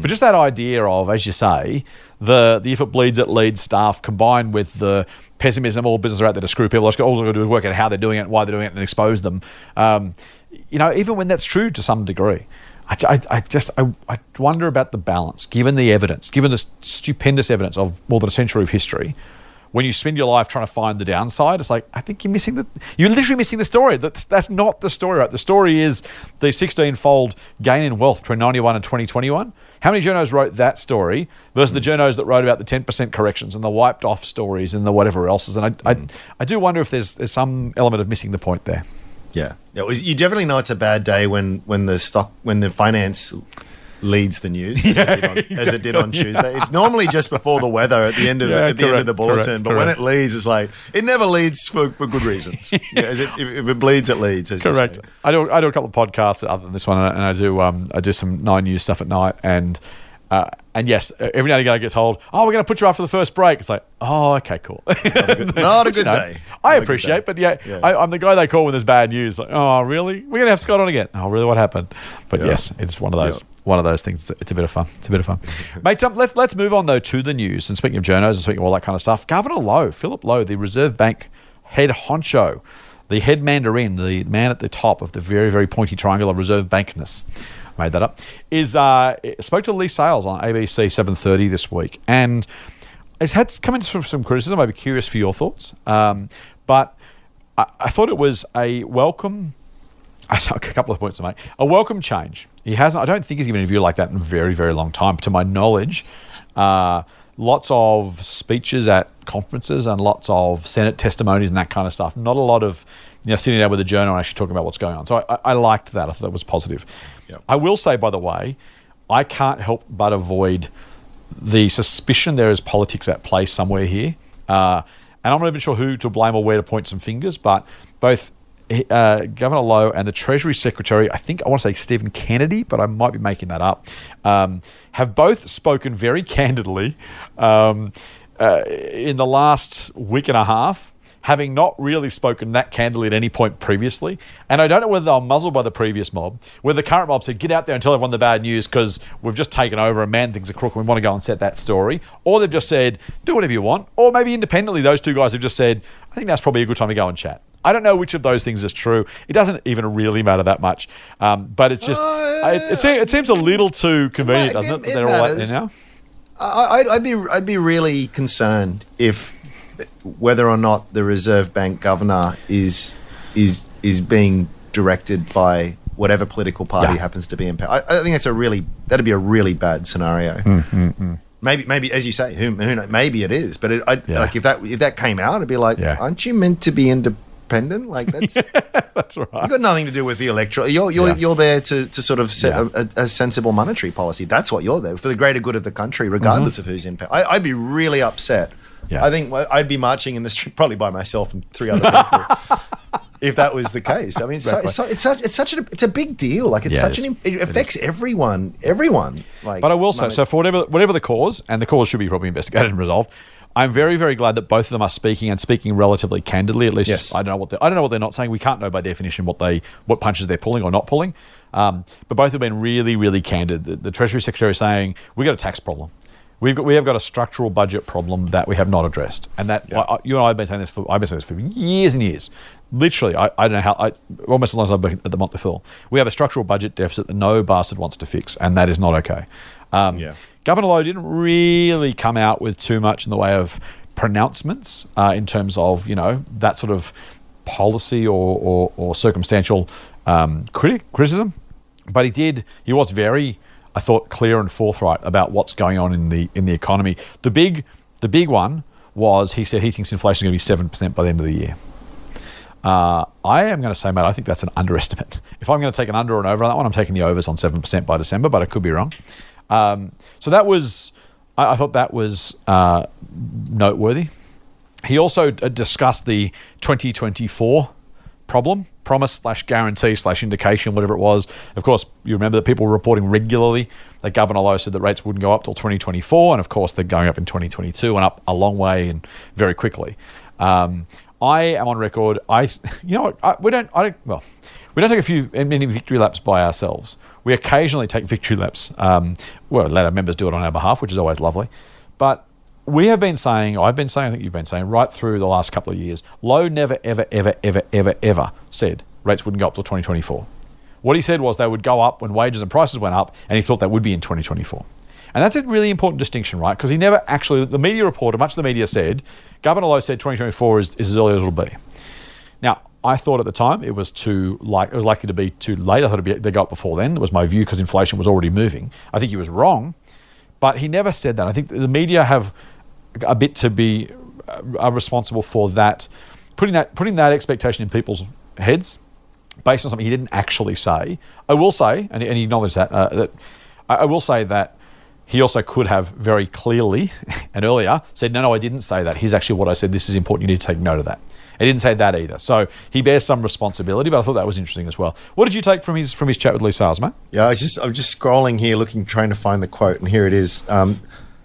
But just that idea of, as you say, the the if it bleeds it leads staff combined with the pessimism, all businesses are out there to screw people. All they're going to do is work out how they're doing it, why they're doing it, and expose them. Um, you know, even when that's true to some degree. I, I, just I, I wonder about the balance, given the evidence, given the stupendous evidence of more than a century of history. When you spend your life trying to find the downside, it's like I think you're missing the. You're literally missing the story. That's that's not the story, right? The story is the 16-fold gain in wealth between 91 and 2021. How many journos wrote that story versus the hmm. journos that wrote about the 10% corrections and the wiped off stories and the whatever else? And I, I, hmm. I do wonder if there's there's some element of missing the point there. Yeah, was. You definitely know it's a bad day when when the stock when the finance leads the news as, it, did on, as it did on Tuesday. It's normally just before the weather at the end of Yeah, the, at the end of the bulletin, correct, but when it leads, it's like it never leads for, for good reasons. yeah, as it, if, if it bleeds, it leads. Correct. I do. I do a couple of podcasts other than this one, and I do. Um, I do some nine news stuff at night, and uh, and yes, every now and again I get told, "Oh, we're going to put you after the first break." It's like, oh, okay, cool. Not a good, not a good know, day. I Not appreciate, day. but yeah, Yeah. I, I'm the guy they call when there's bad news. Like, oh, really? We're gonna have Scott on again? Oh, really? What happened? But Yeah. yes, it's one of those. Yeah. One of those things. It's, it's a bit of fun. It's a bit of fun, mate. Um, let's let's move on though to the news. And speaking of journos and speaking of all that kind of stuff, Governor Lowe, Philip Lowe, the Reserve Bank head honcho, the head mandarin, the man at the top of the very very pointy triangle of Reserve Bankness. Made that up. Is uh, spoke to Leigh Sales on ABC 7:30 this week, and it's had come into some- some criticism. I'd be curious for your thoughts. Um, but I, I thought it was a welcome. A couple of points to make. A welcome change. He hasn't. I don't think he's given a view like that in a very, very long time. To my knowledge, uh, lots of speeches at conferences and lots of Senate testimonies and that kind of stuff. Not a lot of you know sitting down with a journal and actually talking about what's going on. So I, I, liked that. I thought that was positive. Yep. I will say, by the way, I can't help but avoid the suspicion there is politics at play somewhere here. Uh, and I'm not even sure who to blame or where to point some fingers, but both uh, Governor Lowe and the Treasury Secretary, I think I want to say Steven Kennedy, but I might be making that up, um, have both spoken very candidly um, uh, in the last week and a half having not really spoken that candidly at any point previously. And I don't know whether they were muzzled by the previous mob, where the current mob said, get out there and tell everyone the bad news because we've just taken over and man things are crook and we want to go and set that story. Or they've just said, do whatever you want. Or maybe independently, those two guys have just said, I think that's probably a good time to go and chat. I don't know which of those things is true. It doesn't even really matter that much. Um, but it's just, Uh, it, it, seems, it seems a little too convenient, Well, doesn't it- it? it They're all out there now. I, I'd, I'd be I'd be really concerned if whether or not the Reserve Bank governor is is is being directed by whatever political party Yeah. happens to be in power. I, I think that's a really that'd be a really bad scenario. Mm, mm, mm. Maybe maybe as you say, who, who knows, maybe it is, but it, I, Yeah. like if that if that came out, it'd be like, Yeah. aren't you meant to be independent? Like that's. That's right. You've got nothing to do with the electoral. You're you're, you're there to, to sort of set a, a, sensible monetary policy. That's what you're there for the greater good of the country, regardless mm-hmm. of who's in power. I, I'd be really upset. Yeah. I think I'd be marching in the street probably by myself and three other people. If that was the case, I mean, it's, so, so, it's such it's such a it's a big deal. Like it's Yeah, such it an it affects everyone, everyone. Like, But I will say, so for whatever whatever the cause, and the cause should be probably investigated and resolved. I'm very very glad that both of them are speaking and speaking relatively candidly. At least Yes. I don't know what I don't know what they're not saying. We can't know by definition what they what punches they're pulling or not pulling. Um, but both have been really really candid. The, the Treasury Secretary is saying we've got a tax problem. We've got, we have got a structural budget problem that we have not addressed, and that Yeah. I, you and I have been saying this for I've been saying this for years and years. Literally, I, I don't know how I almost as long as I've been at the Motley Fool. We have a structural budget deficit that no bastard wants to fix, and that is not okay. Um, Yeah. Governor Lowe didn't really come out with too much in the way of pronouncements uh, in terms of you know that sort of policy or, or, or circumstantial um, critic, criticism, but he did. He was very, I thought, clear and forthright about what's going on in the in the economy. The big the big one was he said he thinks inflation is going to be seven percent by the end of the year. Uh, I am going to say, mate, I think that's an underestimate. If I'm going to take an under or an over on that one, I'm taking the overs on 7% by December, but I could be wrong. Um, so that was, I, I thought that was uh, noteworthy. He also discussed the 2024 problem, promise slash guarantee slash indication, whatever it was. Of course, you remember that people were reporting regularly that Governor Lowe said that rates wouldn't go up till 2024, and of course they're going up in 2022 and up a long way and very quickly. Um, I am on record. I, you know, I, we don't. I don't. Well, we don't take a few many victory laps by ourselves. We occasionally take victory laps. Um, well, let our members do it on our behalf, which is always lovely. But we have been saying, I've been saying, I think you've been saying, right through the last couple of years, Lowe never, ever, ever, ever, ever, ever said rates wouldn't go up till 2024. What he said was they would go up when wages and prices went up, and he thought that would be in 2024. And that's a really important distinction, right? Because he never actually, the media reporter, much of the media said, Governor Lowe said 2024 is, is as early as it'll be. Now, I thought at the time it was too like it was likely to be too late. I thought it'd be, they'd go up before then. It was my view because inflation was already moving. I think he was wrong, but he never said that. I think the media have a bit to be uh, are responsible for that, putting that putting that expectation in people's heads based on something he didn't actually say. I will say, and, and he acknowledged that, uh, that I, will say that he also could have very clearly and earlier said, no, no, I didn't say that. Here's actually what I said. This is important. You need to take note of that. He didn't say that either. So he bears some responsibility, but I thought that was interesting as well. What did you take from his from his chat with Leigh Sales, mate? Yeah, I was just I'm just scrolling here, looking, trying to find the quote, and here it is. Um,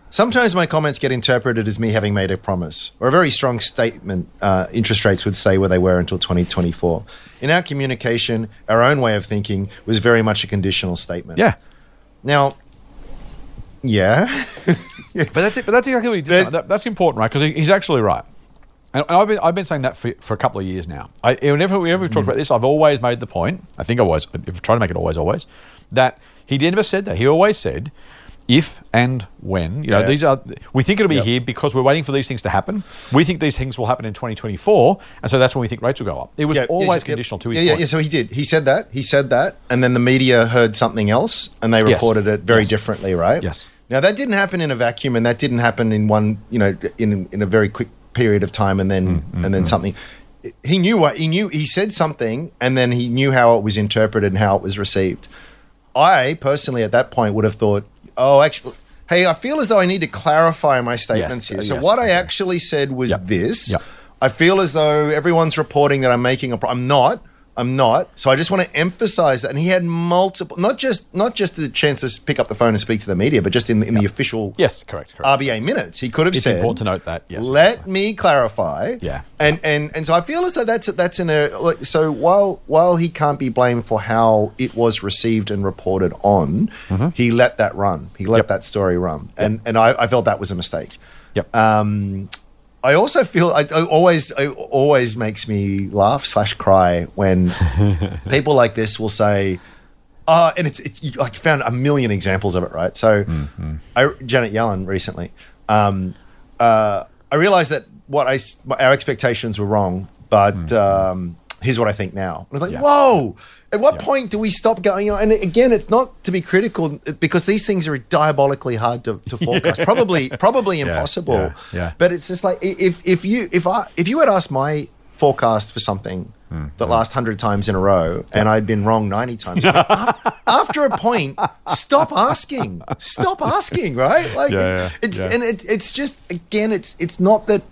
Sometimes my comments get interpreted as me having made a promise or a very strong statement. Uh, interest rates would stay where they were until 2024. In our communication, our own way of thinking was very much a conditional statement. Yeah. Now, yeah, But that's it. But that's exactly what he did. That, that's important, right? Because he, he's actually right. And I've been, I've been saying that for, for a couple of years now. I, whenever we ever talked about this, I've always made the point. I think I always, if I try to make it always, always, that he never said that. He always said, if and when, you know, Yeah. these are, we think it'll be Yep. here because we're waiting for these things to happen. We think these things will happen in 2024. And so that's when we think rates will go up. It was Yeah, always yes, yep. conditional to his yeah, yeah, point. yeah. So he did. He said that. He said that, and then the media heard something else, and they Yes. reported it very Yes. differently, right? Yes. Now that didn't happen in a vacuum, and that didn't happen in one, you know, in in a very quick period of time, and then Mm, and then something. He knew what he knew. He said something, and then he knew how it was interpreted and how it was received. I personally, at that point, would have thought, "Oh, actually." Hey, I feel as though I need to clarify my statements Yes, here. So, yes, what I okay. actually said was Yep. this. Yep. I feel as though everyone's reporting that I'm making a. Pro- I'm not. I'm not. So I just want to emphasize that. And he had multiple, not just not just the chance to pick up the phone and speak to the media, but just in in the official Yes, correct. correct. RBA minutes, he could have it's said. important to note that. Yes. Let me clarify. Yeah. And and and so I feel as though that's that's in a like, so while while he can't be blamed for how it was received and reported on, he let that run. He let Mm-hmm. Yep. that story run, and and I, I felt that was a mistake. Yep. Um, I also feel I, I always it always makes me laugh slash cry when people like this will say, uh, and it's it's like you found a million examples of it, right? So, I, Janet Yellen recently, um, uh, I realized that what I our expectations were wrong, but um, here's what I think now. And I was like, Yeah. whoa. At what Yeah. point do we stop going on? And again, it's not to be critical because these things are diabolically hard to, to forecast. Probably, probably impossible. yeah, yeah. But it's just like if if you if I if you had asked my forecast for something Hmm, that last hundred times in a row and I'd been wrong ninety times, af- after a point, stop asking. Stop asking. Right? Like Yeah, it- yeah, it's yeah. and it, it's just again, it's it's not that.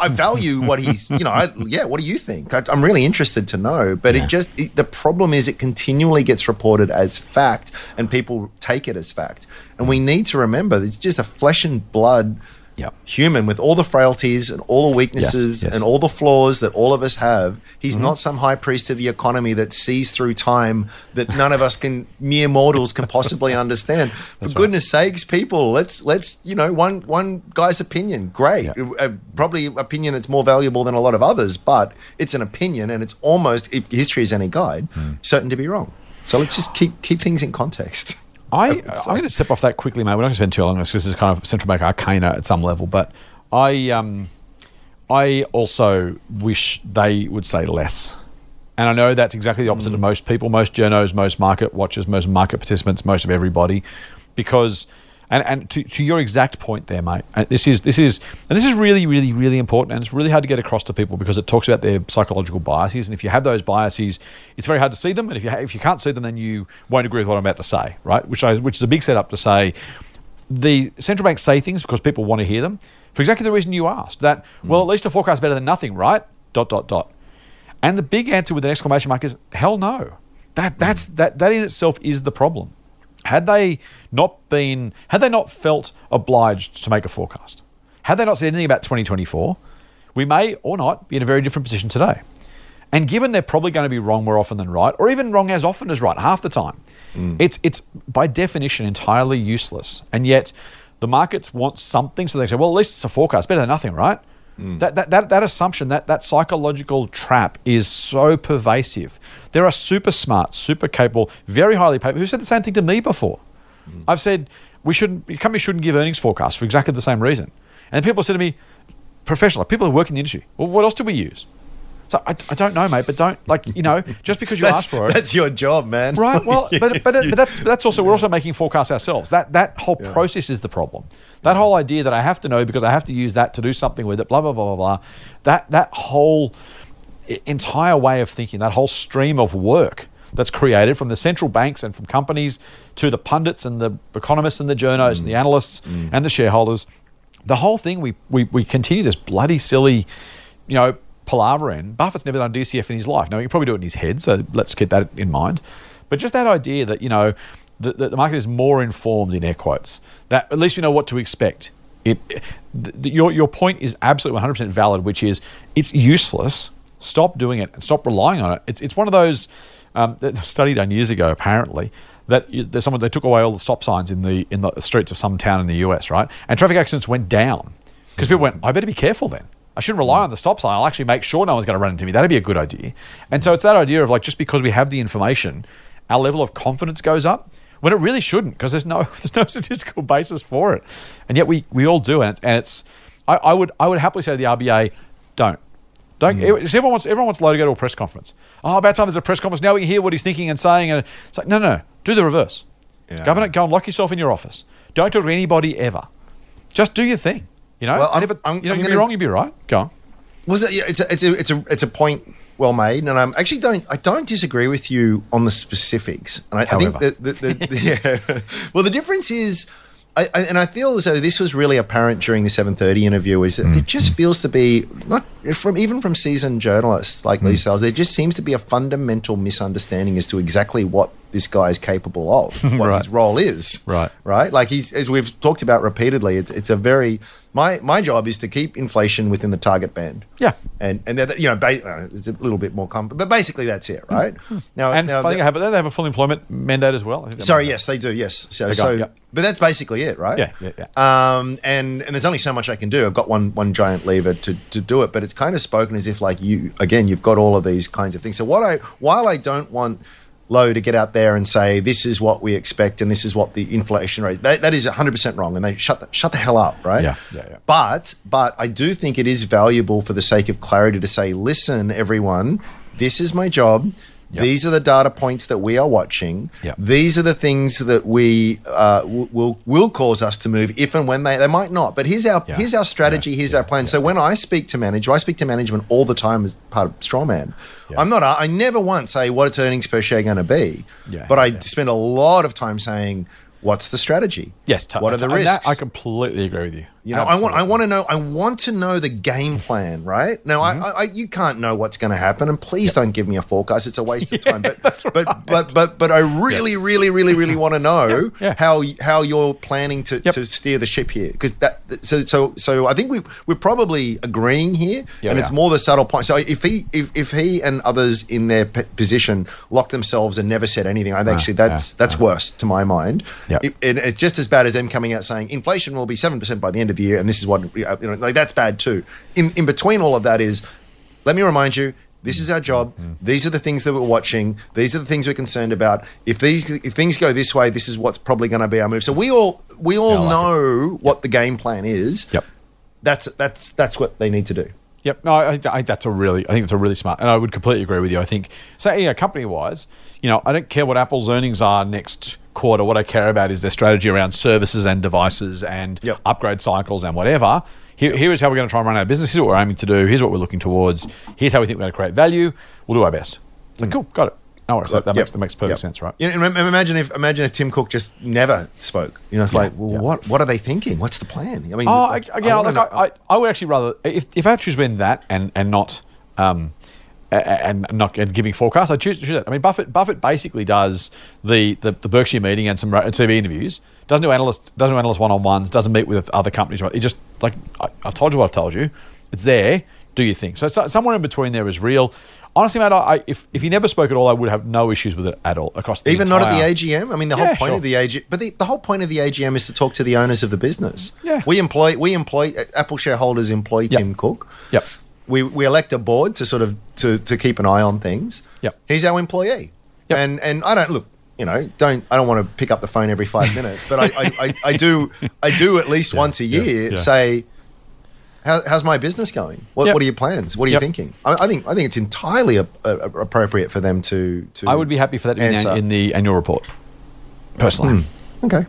I value what he's, you know, I, yeah. What do you think? I, I'm really interested to know. But Yeah. it just it, the problem is it continually gets reported as fact, and people take it as fact. And we need to remember it's just a flesh and blood Yep. human with all the frailties and all the weaknesses yes. Mm-hmm. and all the flaws that all of us have. He's not some high priest of the economy that sees through time that none of us can mere mortals can possibly understand. For goodness sakes, people, let's let's you know one one guy's opinion, great, Yeah. uh, probably opinion that's more valuable than a lot of others, but it's an opinion and it's almost if history is any guide, Hmm. certain to be wrong. So let's just keep keep things in context. I, uh, uh, would I'm uh, going to step off that quickly, mate. We're not going to spend too long on this because this is kind of central bank arcana at some level. But I, um, I also wish they would say less. And I know that's exactly the opposite of mm. most people, most journos, most market watchers, most market participants, most of everybody, because. And, and to, to your exact point there, mate, uh, this is this is and this is really really really important, and it's really hard to get across to people because it talks about their psychological biases, and if you have those biases, it's very hard to see them, and if you ha- if you can't see them, then you won't agree with what I'm about to say, right? Which I, which is a big setup to say the central banks say things because people want to hear them for exactly the reason you asked. That well, at least a forecast is better than nothing, right? Dot dot dot. And the big answer with an exclamation mark is hell no. That that's that that in itself is the problem. Had they not been had they not felt obliged to make a forecast, had they not said anything about 2024, we may or not be in a very different position today. And given they're probably going to be wrong more often than right, or even wrong as often as right, half the time, mm. it's it's by definition entirely useless. And yet, the markets want something, so they say, well, at least it's a forecast, better than nothing, right? Mm. That, that, that, that assumption, that, that psychological trap is so pervasive. There are super smart, super capable, very highly paid who said the same thing to me before. Mm. I've said we shouldn't, companies shouldn't give earnings forecasts for exactly the same reason. And people said to me, professional, people who work in the industry, well, what else do we use? So I, I don't know, mate, but don't, like, you know, just because you that's ask for it. that's your job, man. Right. Well, but but, but that's that's also we're also making forecasts ourselves. That that whole process is the problem. That whole idea that I have to know because I have to use that to do something with it. Blah blah blah blah blah. That that whole entire way of thinking, that whole stream of work that's created from the central banks and from companies to the pundits and the economists and the journos and the mm. analysts mm. and the shareholders, the whole thing we, we we continue this bloody silly, you know, palaver in. Buffett's never done DCF in his life. Now he can probably do it in his head, so let's keep that in mind. But just that idea that you know the, the, the market is more informed in air quotes. That at least we know what to expect. It, th- th- your your point is absolutely 100% valid, which is it's useless. Stop doing it and stop relying on it. It's it's one of those um, study done years ago apparently that there's someone they took away all the stop signs in the in the streets of some town in the US, right? And traffic accidents went down because people went, I better be careful then. I shouldn't rely on the stop sign. I'll actually make sure no one's going to run into me. That'd be a good idea. And so it's that idea of like just because we have the information, our level of confidence goes up when it really shouldn't because there's no there's no statistical basis for it, and yet we we all do it. And it's I, I would I would happily say to the RBA, don't. Don't, Mm. it's- everyone wants everyone wants Lowe to go to a press conference. Oh, about time there's a press conference. Now we can hear what he's thinking and saying. And it's like, no, no, no. do the reverse. Yeah. Governor, go and lock yourself in your office. Don't talk to anybody ever. Just do your thing. You know, Well, I'm- if it, I'm- you know, I'm you'd be wrong, you'd be right. Go on. Was it? Yeah, it's a, it's a it's a it's a point well made, and I'm actually don't I don't disagree with you on the specifics. And I, I think that the, the, the, yeah. well, the difference is. I, I, and I feel as though this was really apparent during the 7:30 interview. Is that Mm. there just feels to be not from even from seasoned journalists like Mm. Leigh Sales, there just seems to be a fundamental misunderstanding as to exactly what this guy is capable of, what Right. his role is. Right. right. Like he's as we've talked about repeatedly. It's it's a very my my job is to keep inflation within the target band. Yeah. And and that, you know, ba- uh, it's a little bit more complex, but basically that's it, right? Now, And now I think they have, they have a full employment mandate as well. I think sorry, yes, they do. Yes, so, so yeah. but that's basically it, right? Yeah, Yeah, yeah, Um, and and there's only so much I can do. I've got one one giant lever to to do it, but it's kind of spoken as if like you again, you've got all of these kinds of things. So what I while I don't want Lowe to get out there and say this is what we expect and this is what the inflation rate that, that is 100% wrong and they shut the, shut the hell up right Yeah, yeah, yeah. but but I do think it is valuable for the sake of clarity to say listen everyone this is my job Yep. these are the data points that we are watching Yep. these are the things that we uh, will, will cause us to move if and when they they might not but here's our Yeah. here's our strategy Yeah. here's Yeah. our plan so when I speak to management I speak to management all the time as part of Strawman. I'm not I never once say what its earnings per share going to be Yeah. but I spend a lot of time saying what's the strategy Yes. t- what are the risks I completely agree with you. You know, I want I want to know I want to know the game plan, right? Now, Mm-hmm. I, I, you can't know what's going to happen, and please don't give me a forecast; it's a waste of time. But but but but but I really, really, really, really want to know Yeah. how how you're planning to, Yep. to steer the ship here, because that so so so I think we we're probably agreeing here, Yeah, and it's more the subtle point. So if he if, if he and others in their p- position locked themselves and never said anything, I actually that's yeah, that's worse to my mind. Yep. It- and it's just as bad as them coming out saying inflation will be seven percent by the end of the year, and this is what you know, like that's bad too. In in between all of that is, let me remind you, this is our job. Mm-hmm. These are the things that we're watching. These are the things we're concerned about. If these if things go this way, this is what's probably going to be our move. So we all we all like know what the game plan is. Yep. That's that's that's what they need to do. Yep. No, I, I think that's a really, I think it's a really smart, and I would completely agree with you. I think, so you know, company wise, you know, I don't care what Apple's earnings are next quarter. What I care about is their strategy around services and devices and Yep. upgrade cycles and whatever. Here, here is how we're going to try and run our business. Here's what we're aiming to do. Here's what we're looking towards. Here's how we think we're going to create value. We'll do our best. Like, cool, got it. No worries. That, that Mm. Yep. makes that makes perfect Yep. sense, right? Yeah, and imagine if imagine if Tim Cook just never spoke. You know, it's Yeah, like, well, yeah. what what are they thinking? What's the plan? I mean, Oh, like, again, wanna like, I, I, I would actually rather if if I choose between that and and not um and not and giving forecasts, I choose, choose that. I mean, Buffett Buffett basically does the the, the Berkshire meeting and some TV interviews. Doesn't do analyst doesn't do analyst one on ones. Doesn't meet with other companies. Right? He just like I, I've told you what I've told you. It's there. Do your thing. So, so somewhere in between there is real. Honestly, mate, I, if if he never spoke at all, I would have no issues with it at all across the even not at the AGM. I mean, the Yeah, whole point sure. of the AGM, but the, the whole point of the AGM is to talk to the owners of the business. Yeah. we employ we employ uh, Apple shareholders employ Tim Cook. Yep. We we elect a board to sort of to to keep an eye on things. Yep. he's our employee. Yep. And and I don't look. You know, don't I don't want to pick up the phone every five minutes, but I I, I, I do I do at least once a year yeah. say. How, how's my business going? What, Yep. what are your plans? What are you thinking? I, I think I think it's entirely a, a, appropriate for them to, to. I would be happy for that to be in, in the annual report. Personally. Hmm. Okay.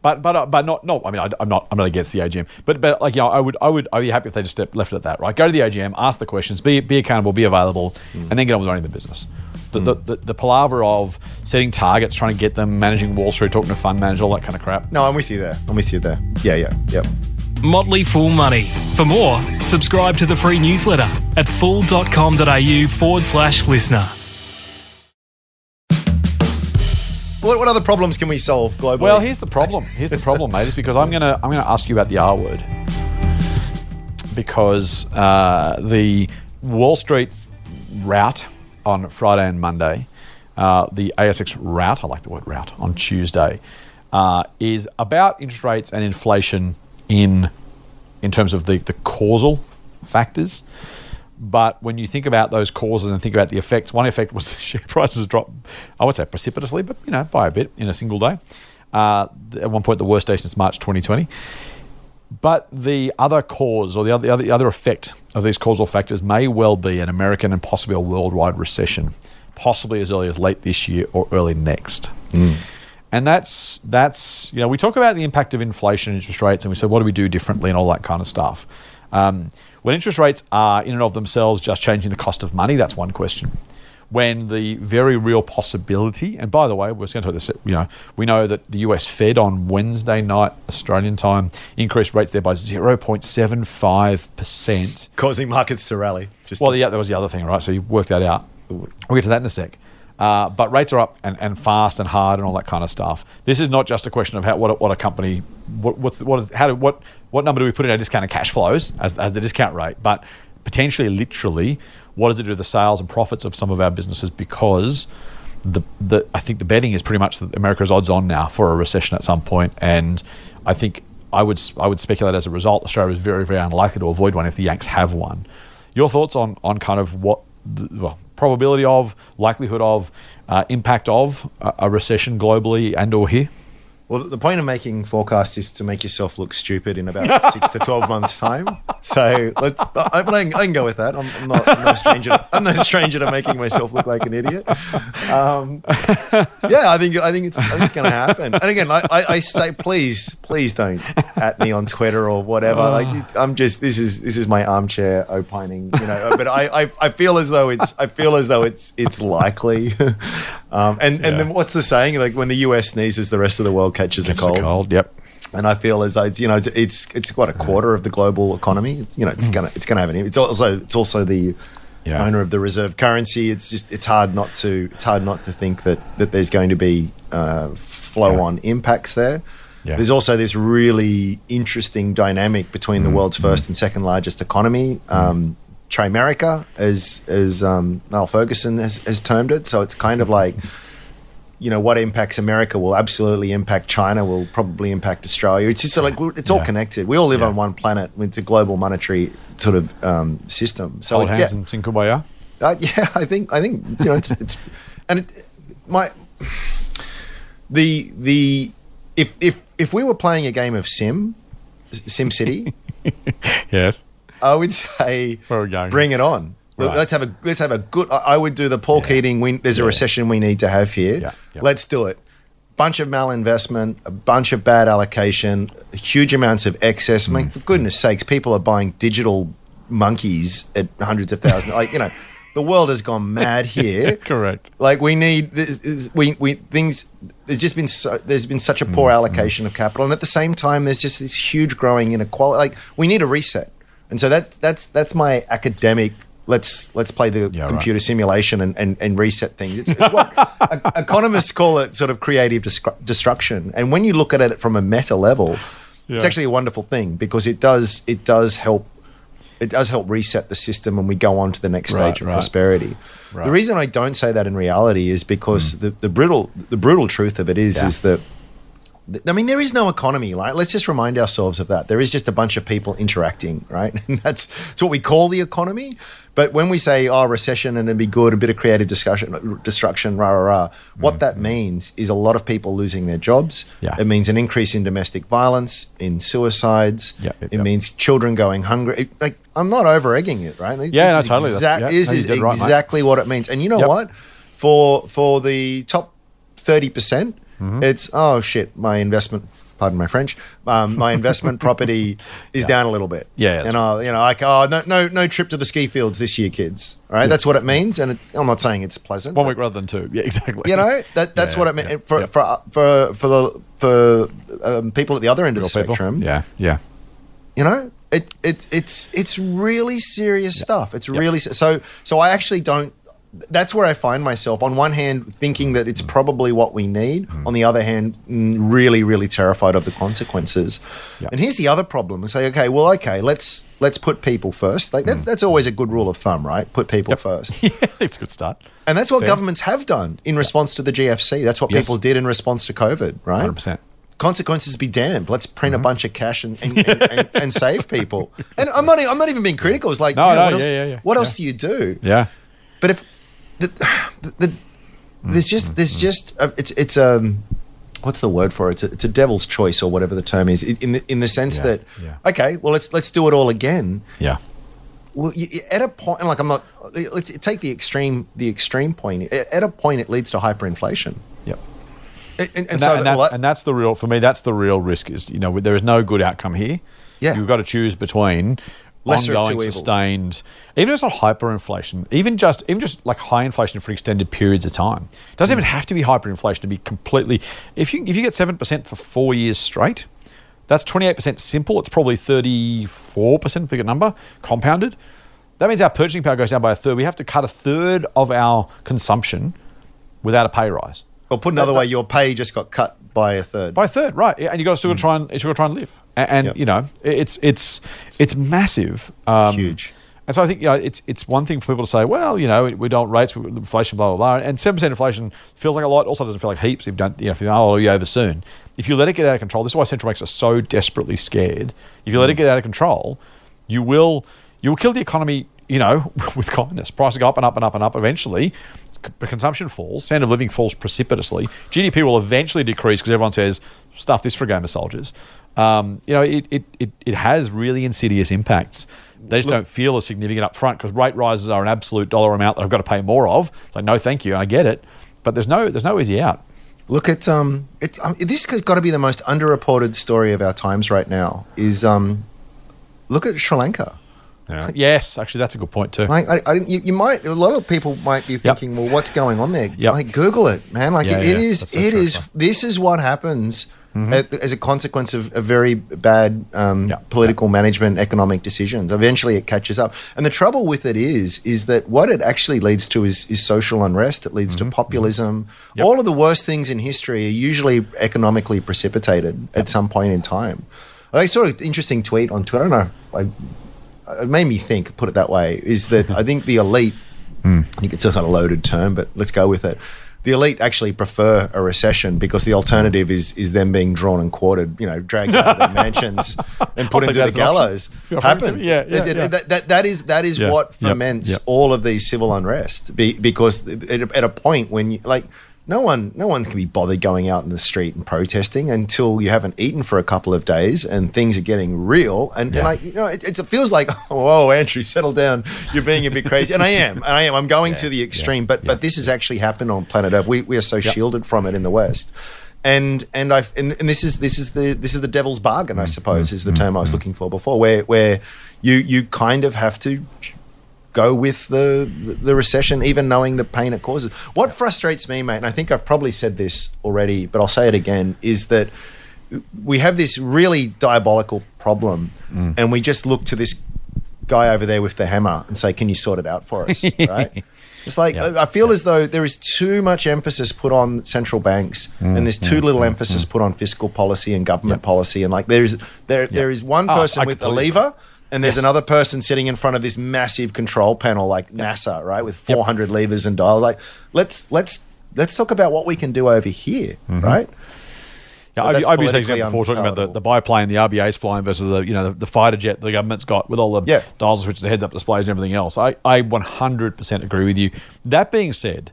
But but uh, but not not. I mean, I, am not I'm not against the AGM. But but like you know, I would I would I'd be happy if they just stepped, left it at that. Right, go to the AGM, ask the questions, be be accountable, be available, Mm. and then get on with running the business. The, the, the, the palaver of setting targets, trying to get them, managing Wall Street, talking to fund managers, all that kind of crap. No, I'm with you there. I'm with you there. Yeah, yeah, yep. Motley Fool Money. For more, subscribe to the free newsletter at fool.com.au forward slash listener. What, what other problems can we solve globally? Well, here's the problem. Here's the problem, mate. Is because I'm gonna I'm gonna ask you about the R word because uh, the Wall Street rout on Friday and Monday, uh, the ASX rout, I like the word rout, on Tuesday, uh, is about interest rates and inflation in in terms of the, the causal factors. But when you think about those causes and think about the effects, one effect was share prices dropped, I would say precipitously, but you know, by a bit in a single day. Uh, at one point, the worst day since March 2020. But the other cause or the other, the other, the other effect of these causal factors may well be an American and possibly a worldwide recession, possibly as early as late this year or early next. And that's that's you know we talk about the impact of inflation, and interest rates, and we say, what do we do differently and all that kind of stuff. Um, when interest rates are in and of themselves just changing the cost of money, that's one question. When the very real possibility, and by the way, we're going to talk this. You know, we know that the U.S. Fed on Wednesday night Australian time increased rates there by zero point seven five percent. causing markets to rally. Just Well, yeah, that was the other thing, right? So you work that out. We'll get to that in a sec. Uh, but rates are up and, and fast and hard and all that kind of stuff. This is not just a question of how what a, what a company what what's what is how do what what number do we put in our discount discounted cash flows as, as the discount rate, but potentially literally what does it do to the sales and profits of some of our businesses because the, the I think the betting is pretty much that America's odds on now for a recession at some point, and I think I would I would speculate as a result Australia is very very unlikely to avoid one if the Yanks have one. Your thoughts on on kind of what the, well probability of, likelihood of, uh, impact of a, recession globally and or here? Well, the point of making forecasts is to make yourself look stupid in about six to twelve months' time. So, let's, I, but I, can, I can go with that. I'm, I'm not I'm no stranger. I'm no stranger to making myself look like an idiot. Um, yeah, I think I think it's it's going to happen. And again, I, I, say, please, please don't at me on Twitter or whatever. Like, it's, I'm just this is this is my armchair opining, you know. But I, I, I feel as though it's I feel as though it's it's likely. um, and and Yeah. then what's the saying? Like when the US sneezes, the rest of the world catches a It's a cold. cold. Yep. And I feel as though it's you know it's it's, it's what a quarter of the global economy. You know it's gonna it's gonna have an. Impact. It's also it's also the Yeah. owner of the reserve currency. It's just it's hard not to it's hard not to think that that there's going to be uh, flow on impacts there. Yeah. There's also this really interesting dynamic between the world's first and second largest economy. Um, Chimerica, as as um, Niall Ferguson has, has termed it. So it's kind of like you know what impacts America will absolutely impact China, will probably impact Australia. It's just like it's all Yeah. connected. We all live Yeah. on one planet. It's a global monetary sort of um, system. So Hold hands yeah, and sing kumbaya. uh, yeah, I think I think you know it's, it's and it, my the the if if if we were playing a game of Sim Sim City, Yes. I would say Where are we going? bring it on. Right. Let's have a let's have a good. I would do the Paul Keating. We, there's a Yeah. recession we need to have here. Yeah. Yeah. Let's do it. Bunch of malinvestment, a bunch of bad allocation, huge amounts of excess. I Mm. mean, for goodness sakes, people are buying digital monkeys at hundreds of thousands. like you know, the world has gone mad here. Correct. Like we need this, is- we we things. There's just been so, there's been such a Mm, poor allocation of capital, and at the same time, there's just this huge growing inequality. Like we need a reset, and so that that's that's my academic. Let's let's play the Yeah, right. computer simulation and, and, and reset things. It's, it's what economists call it sort of creative destru- destruction, and when you look at it from a meta level, it's actually a wonderful thing because it does it does help it does help reset the system when we go on to the next Right, stage of right. prosperity. Right. The reason I don't say that in reality is because mm. the, the brutal the brutal truth of it is Yeah. is that I mean there is no economy, right? Let's just remind ourselves of that. There is just a bunch of people interacting, right? And that's it's what we call the economy. But when we say oh recession and it'd be good, a bit of creative discussion destruction, rah rah rah, what that means is a lot of people losing their jobs. Yeah. It means an increase in domestic violence, in suicides. Yep, yep, it yep. means children going hungry. It- like I'm not over egging it, right? Like, Yeah, this no, is totally. That's- exact- this no, is right, mate. exactly what it means. And you know what? For for the top thirty percent, Mm-hmm. it's oh shit, my investment pardon my French, um, my investment property is down a little bit. Yeah, and I, you know, like, oh, no, no, no trip to the ski fields this year, kids. All right, that's what it means, and it's, I'm not saying it's pleasant. One but- week rather than two. Yeah, exactly. you know that that's Yeah, what it means yeah, for, yeah. for for for the for um, people at the other end of the people. spectrum. Yeah, yeah. You know, it it it's it's really serious stuff. It's really so so. I actually don't. That's where I find myself. On one hand, thinking that it's probably what we need. Mm. On the other hand, mm, really, really terrified of the consequences. Yeah. And here's the other problem: and say, okay, well, okay, let's let's put people first. Like that's that's always a good rule of thumb, right? Put people Mm. Yep. first. yeah, it's a good start. And that's what Fair. governments have done in response to the GFC. That's what Yes. people did in response to COVID, right? 100%. Consequences be damned. Let's print Mm-hmm. a bunch of cash and and, and, and, and save people. And I'm not. I'm not even being critical. It's like, No, yeah, no, what, yeah, else, yeah, yeah. what else do you do? Yeah. But if the, the, the there's Mm-hmm. just there's just uh, it's it's um what's the word for it? It's a, it's a devil's choice or whatever the term is in the in the sense Yeah, that yeah. okay, well let's let's do it all again. Yeah. Well, you, at a point, like I'm not. Let's take the extreme. The extreme point. At a point, it leads to hyperinflation. Yep. And, and, so, that- and that's, and that's the real for me. That's the real risk. Is you know there is no good outcome here. Yeah. you've got to choose between Lesser ongoing, sustained. Even if it's not hyperinflation, even just even just like high inflation for extended periods of time. It doesn't even mm. have to be hyperinflation to be completely. If you if you get seven percent for four years straight, that's twenty eight percent simple. It's probably thirty four percent bigger number compounded. That means our purchasing power goes down by a third. We have to cut a third of our consumption without a pay rise. or put another way, your pay just got cut by a third. By a third, right? And you got to still mm. try and you got to try and live, and, Yep. you know it's it's it's massive, um, Huge. And so I think you know, it's it's one thing for people to say, well, you know, we, don't rates, inflation, blah blah blah, and seven percent inflation feels like a lot. Also, doesn't feel like heaps if you don't, you know, if you oh, you're over soon. If you let it get out of control, this is why central banks are so desperately scared. If you let it get out of control, you will you will kill the economy. You know, with kindness, prices go up and up and up and up. Eventually, consumption falls, standard of living falls precipitously. GDP will eventually decrease because everyone says stuff this for a game of soldiers. Um, you know, it, it, it, it has really insidious impacts. They just don't feel as significant up front because rate rises are an absolute dollar amount that I've got to pay more of. It's like, no, thank you, I get it, but there's no there's no easy out. Look at um, it, um, this has got to be the most underreported story of our times right now. Is um, look at Sri Lanka. yes, actually, that's a good point too. Like, I, I, you, you might a lot of people might be thinking, well, what's going on there? Yep. Like, Google it, man. Like, Yeah, it yeah, is, it very This is what happens at- as a consequence of a very bad um, Yeah, political management, economic decisions. Eventually, it catches up. And the trouble with it is, is that what it actually leads to is, is social unrest. It leads to populism. Yep. All of the worst things in history are usually economically precipitated at some point in time. I saw an interesting tweet on Twitter. I don't know. I, it made me think, put it that way, is that I think the elite, Hmm. I think it's a kind of loaded term, but let's go with it. The elite actually prefer a recession because the alternative is is them being drawn and quartered, you know, dragged out of their mansions and put into the as an option. gallows. Happen. yeah, yeah, It- it- yeah. That, that, that is that is Yeah, what ferments all of these civil unrest be, because at a, at a point when you like no one no one can be bothered going out in the street and protesting until you haven't eaten for a couple of days and things are getting real. And, and I you know it, it feels like oh, whoa Andrew settle down. You're being a bit crazy. And I am and I am. I'm going to the extreme. But yeah. but this has actually happened on planet Earth. We, we are so shielded from it in the West. And and I and, and this is this is the this is the devil's bargain Mm, I suppose mm. is the term I was mm. Mm. looking for before where where you you kind of have to go with the the recession, even knowing the pain it causes. What frustrates me, mate, and I think I've probably said this already, but I'll say it again, is that we have this really diabolical problem, Mm. and we just look to this guy over there with the hammer and say, "Can you sort it out for us?" right? It's like Yeah. I feel as though there is too much emphasis put on central banks, Mm, and there's too little emphasis put on fiscal policy and government policy. And like there's there there is one Oh, person I with a lever, and there's Yes. another person sitting in front of this massive control panel like NASA, right, with 400 levers and dial. Like let's let's let's talk about what we can do over here, Mm-hmm. right? Yeah, I've, I've used that example before talking about the, the biplane, the RBA's flying versus the you know the, the fighter jet the government's got with all the Yeah. dials, switches, the heads up displays, and everything else. I, I 100% agree with you. That being said,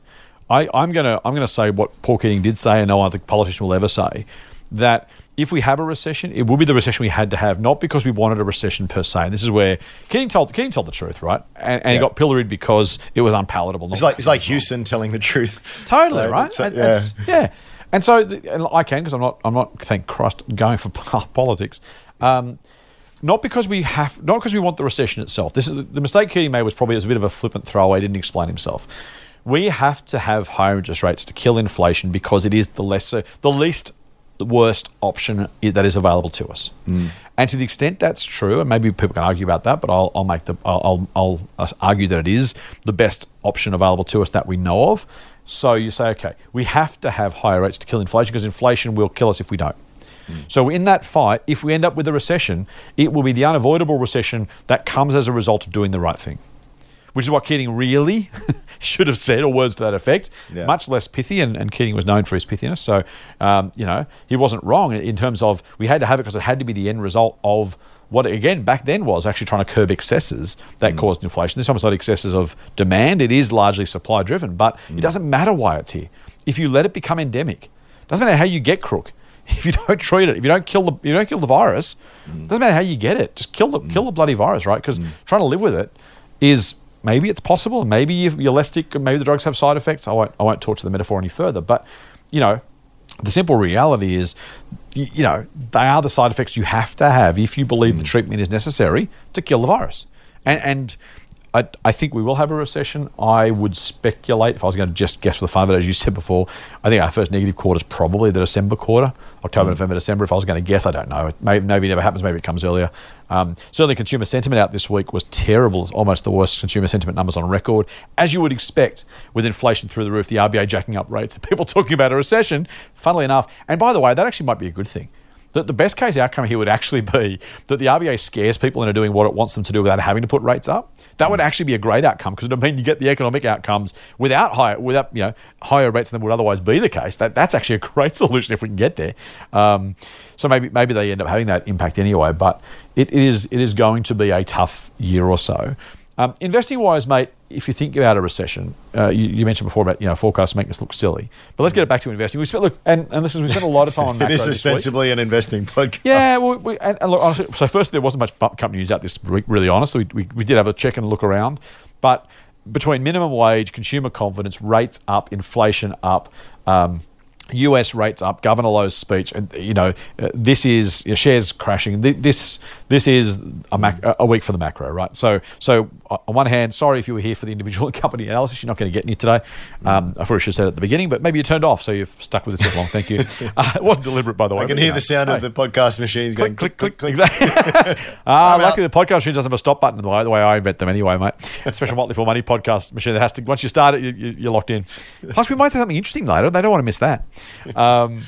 I, I'm gonna I'm gonna say what Paul Keating did say, and no other politician will ever say that if we have a recession, it will be the recession we had to have, not because we wanted a recession per se. And this is where Keating told Keating told the truth, right? And, and he got pilloried because it was unpalatable. It's like it's like because it was Houston telling the truth. Totally, right? It's, uh, And yeah. it's- yeah. And so the, and I can because I'm not I'm not thank Christ going for politics. Um, not because we have, not because we want the recession itself. This is the mistake Keating made was probably it was a bit of a flippant throwaway. Didn't explain himself. We have to have higher interest rates to kill inflation because it is the lesser, the least worst option that is available to us. And to the extent that's true, and maybe people can argue about that, but I'll, I'll make the I'll, I'll, I'll uh, argue that it is the best option available to us that we know of. So you say, okay, we have to have higher rates to kill inflation because inflation will kill us if we don't. So in that fight, if we end up with a recession, it will be the unavoidable recession that comes as a result of doing the right thing, which is what Keating really should have said, or words to that effect. Yeah. Much less pithy, and, and Keating was known for his pithiness. So, um, you know, he wasn't wrong in terms of we had to have it because it had to be the end result of what, again, back then was actually trying to curb excesses that mm. caused inflation. This time it's not excesses of demand, it is largely supply driven, but it mm. doesn't matter why it's here. If you let it become endemic, doesn't matter how you get crook. If you don't treat it, if you don't kill the, you don't kill the virus, mm. doesn't matter how you get it. Just kill the kill the bloody virus, right? Because trying to live with it is maybe it's possible. Maybe you're less sick, maybe the drugs have side effects. I won't I won't torture the metaphor any further. But you know, the simple reality is, you know, they are the side effects you have to have if you believe the mm. treatment is necessary to kill the virus. And and I, I think we will have a recession. I would speculate, if I was going to just guess for the fun of it, as you said before, I think our first negative quarter is probably the December quarter, October, November, December. If I was going to guess, I don't know. Maybe, maybe it never happens. Maybe it comes earlier. Um, certainly, consumer sentiment out this week was terrible. It's almost the worst consumer sentiment numbers on record. As you would expect, with inflation through the roof, the RBA jacking up rates, people talking about a recession, funnily enough. And by the way, that actually might be a good thing. The, the best case outcome here would actually be that the RBA scares people into doing what it wants them to do without having to put rates up. That would actually be a great outcome because it would mean you get the economic outcomes without higher, without you know higher rates than would otherwise be the case. That that's actually a great solution if we can get there. Um, so maybe maybe they end up having that impact anyway. But it, it is it is going to be a tough year or so. Um, investing wise, mate, if you think about a recession, uh, you, you mentioned before about you know forecasts make us look silly. But let's get it back to investing. We spent look and, and listen, we spent a lot of time on It is ostensibly an investing podcast. Yeah, well, we, and, and look, honestly, so first there wasn't much company news out this week, really honest. So we, we, we did have a check and look around, but between minimum wage, consumer confidence, rates up, inflation up, um, US rates up, Governor Lowe's speech, you know uh, this is your shares crashing. This this is a, mac- a week for the macro, right? So so uh, on one hand, sorry if you were here for the individual company analysis, you're not going to get any today. Um, I probably should have said it at the beginning, but maybe you turned off, so you've stuck with us this long. Thank you. Uh, it wasn't deliberate, by the way. I can hear you the sound hey of the podcast machines going click, click, click, Exactly. ah, I'm luckily the podcast machine doesn't have a stop button the way, the way I invent them anyway, mate. A special Motley Fool Money podcast machine that has to, once you start it, you, you're locked in. Plus, we might say something interesting later. They don't want to miss that. Um,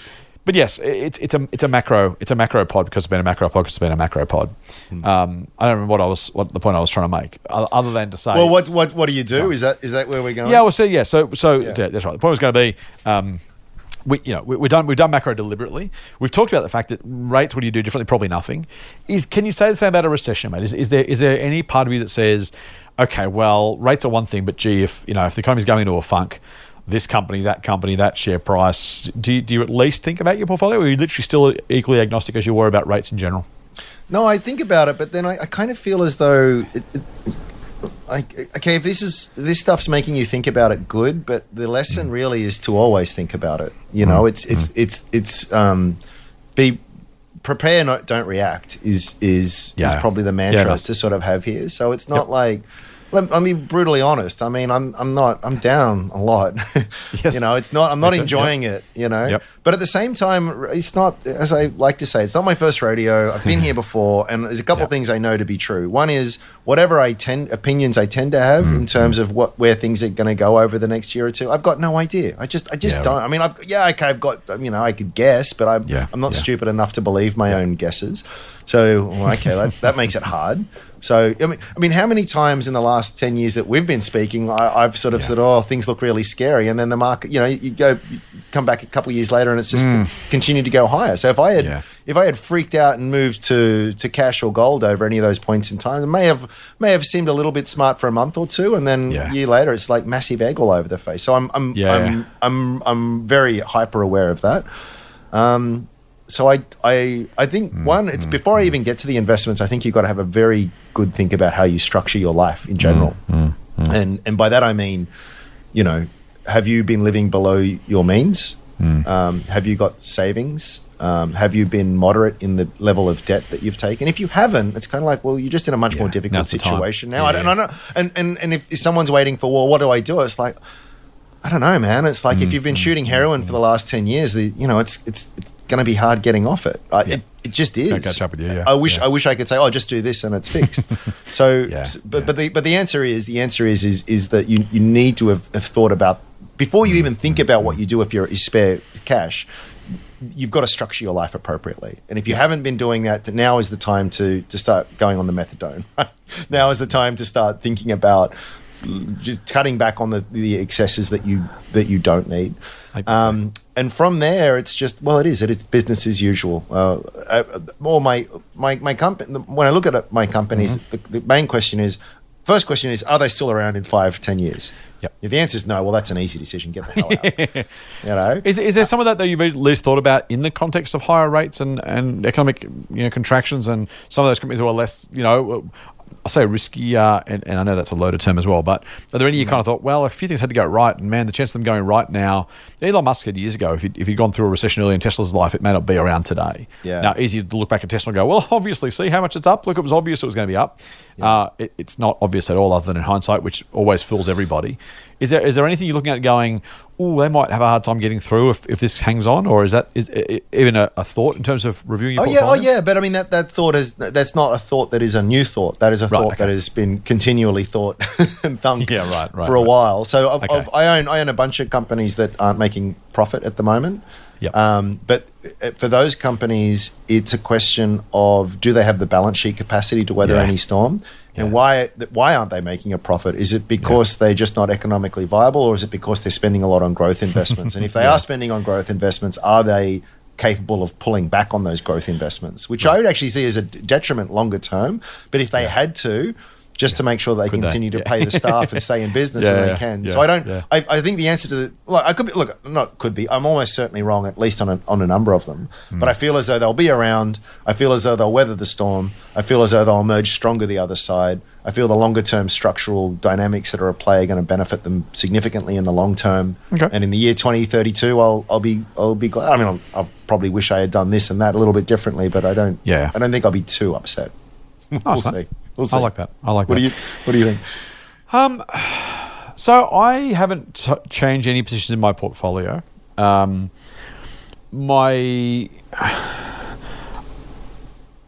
but yes, it's it's a it's a macro it's a macro pod because it's been a macro pod because it's been a macro pod. Hmm. Um, I don't remember what I was what the point I was trying to make other than to say. Well, what what what do you do? Is that is that where we're going? yeah, well, so yeah, so so Yeah. yeah, that's right. The point was going to be, um, we you know we, we've done we've done macro deliberately. We've talked about the fact that rates. What do you do differently? Probably nothing. Is can you say the same about a recession, mate? Is, is there is there any part of you that says, okay, well, rates are one thing, but gee, if you know if the economy's going into a funk. This company, that company, that share price. Do you, do you at least think about your portfolio, or are you literally still equally agnostic as you were about rates in general? No, I think about it, but then I, I kind of feel as though, it, it, like, okay, if this is this stuff's making you think about it, good. But the Mm. lesson really is to always think about it. You know, it's it's it's it's um, be prepare, not don't react. Is is is probably the mantra is. to sort of have here. So it's not Yep. like. Let, let me be brutally honest. I mean, I'm I'm not I'm down a lot. Yes. you know, it's not I'm not too. enjoying it. You know, Yep. but at the same time, it's not, as I like to say, it's not my first rodeo. I've been here before, and there's a couple of things I know to be true. One is whatever I tend opinions I tend to have Mm-hmm. in terms of what where things are going to go over the next year or two. I've got no idea. I just I just Yeah, don't. I mean, I've yeah, okay, I've got you know I could guess, but I'm Yeah, I'm not yeah. stupid enough to believe my own guesses. So well, okay, that, that makes it hard. So I mean, I mean, how many times in the last ten years that we've been speaking, I, I've sort of Yeah. said, "Oh, things look really scary," and then the market, you know, you go, you come back a couple of years later, and it's just continued to go higher. So if I had, Mm. Yeah. if I had freaked out and moved to to cash or gold over any of those points in time, it may have may have seemed a little bit smart for a month or two, and then Yeah. a year later, it's like massive egg all over the face. So I'm I'm. I'm, I'm I'm very hyper aware of that. Um, so I, I, I think Mm, one, it's before I even get to the investments. I think you've got to have a very good think about how you structure your life in general, Mm, and and by that I mean, you know, have you been living below your means? Um, have you got savings? Um, have you been moderate in the level of debt that you've taken? If you haven't, it's kind of like, well, you're just in a much more difficult now's the time. situation now. I Yeah. don't, I don't know. And, and, and if, if someone's waiting for, well, what do I do? It's like, I don't know, man. It's like if you've been Mm-hmm. shooting heroin for the last 10 years, the, you know, it's, it's, it's going to be hard getting off it. I, it. It just is. Can't catch up with you, yeah. I wish Yeah. I wish I could say, oh, just do this and it's fixed. so, Yeah, but yeah. but the but the answer is the answer is is is that you you need to have, have thought about before you mm, even think mm, about what mm. you do if you're you spare cash. You've got to structure your life appropriately, and if you haven't been doing that, now is the time to to start going on the methadone. now is the time to start thinking about just cutting back on the, the excesses that you that you don't need. Um, and from there, it's just well, it is. It is business as usual. Uh, uh, or my my my company. When I look at my companies, Mm-hmm. the, the main question is. First question is: Are they still around in five, ten years? Yep. If the answer is no, well, that's an easy decision. Get the hell out. you know. Is, is there some of that that you've at least thought about in the context of higher rates and, and economic you know contractions and some of those companies who are less you know I say risky uh, and, and I know that's a loaded term as well but are there any you kind of thought well a few things had to go right and man the chance of them going right now Elon Musk said years ago if he'd, if he'd gone through a recession early in Tesla's life it may not be around today. Yeah. now easy to look back at Tesla and go well obviously see how much it's up. Look it was obvious it was going to be up uh, it, it's not obvious at all other than in hindsight which always fools everybody is there is there anything you're looking at going oh they might have a hard time getting through if, if this hangs on or is that is i- i- even a, a thought in terms of reviewing your Oh yeah, oh yeah, but I mean that that thought is that's not a thought that is a new thought. That is a Right, thought okay. that has been continually thought and thunk Yeah, right, right, for a right. while. So I've, Okay. I've, I own I own a bunch of companies that aren't making profit at the moment. Yep. Um, but uh, for those companies, it's a question of do they have the balance sheet capacity to weather Yeah. any storm, and why why aren't they making a profit? Is it because they're just not economically viable, or is it because they're spending a lot on growth investments? and if they are spending on growth investments, are they capable of pulling back on those growth investments? Which I would actually see as a detriment longer term. But if they had to. Just to make sure they Could they? continue to Yeah. pay the staff and stay in business, Yeah, and they can. yeah, so I don't. yeah. I, I think the answer to the look, I could be look, not could be. I'm almost certainly wrong, at least on a, on a number of them. Hmm. But I feel as though they'll be around. I feel as though they'll weather the storm. I feel as though they'll emerge stronger the other side. I feel the longer term structural dynamics that are at play are going to benefit them significantly in the long term. Okay. And in the year 2032, I'll I'll be I'll be glad. I mean, I'll, I'll probably wish I had done this and that a little bit differently, but I don't. Yeah. I don't think I'll be too upset. we'll Nice, mate. see. We'll. I like that. I like What that. do you What do you think? Um, So I haven't t- changed any positions in my portfolio. Um, my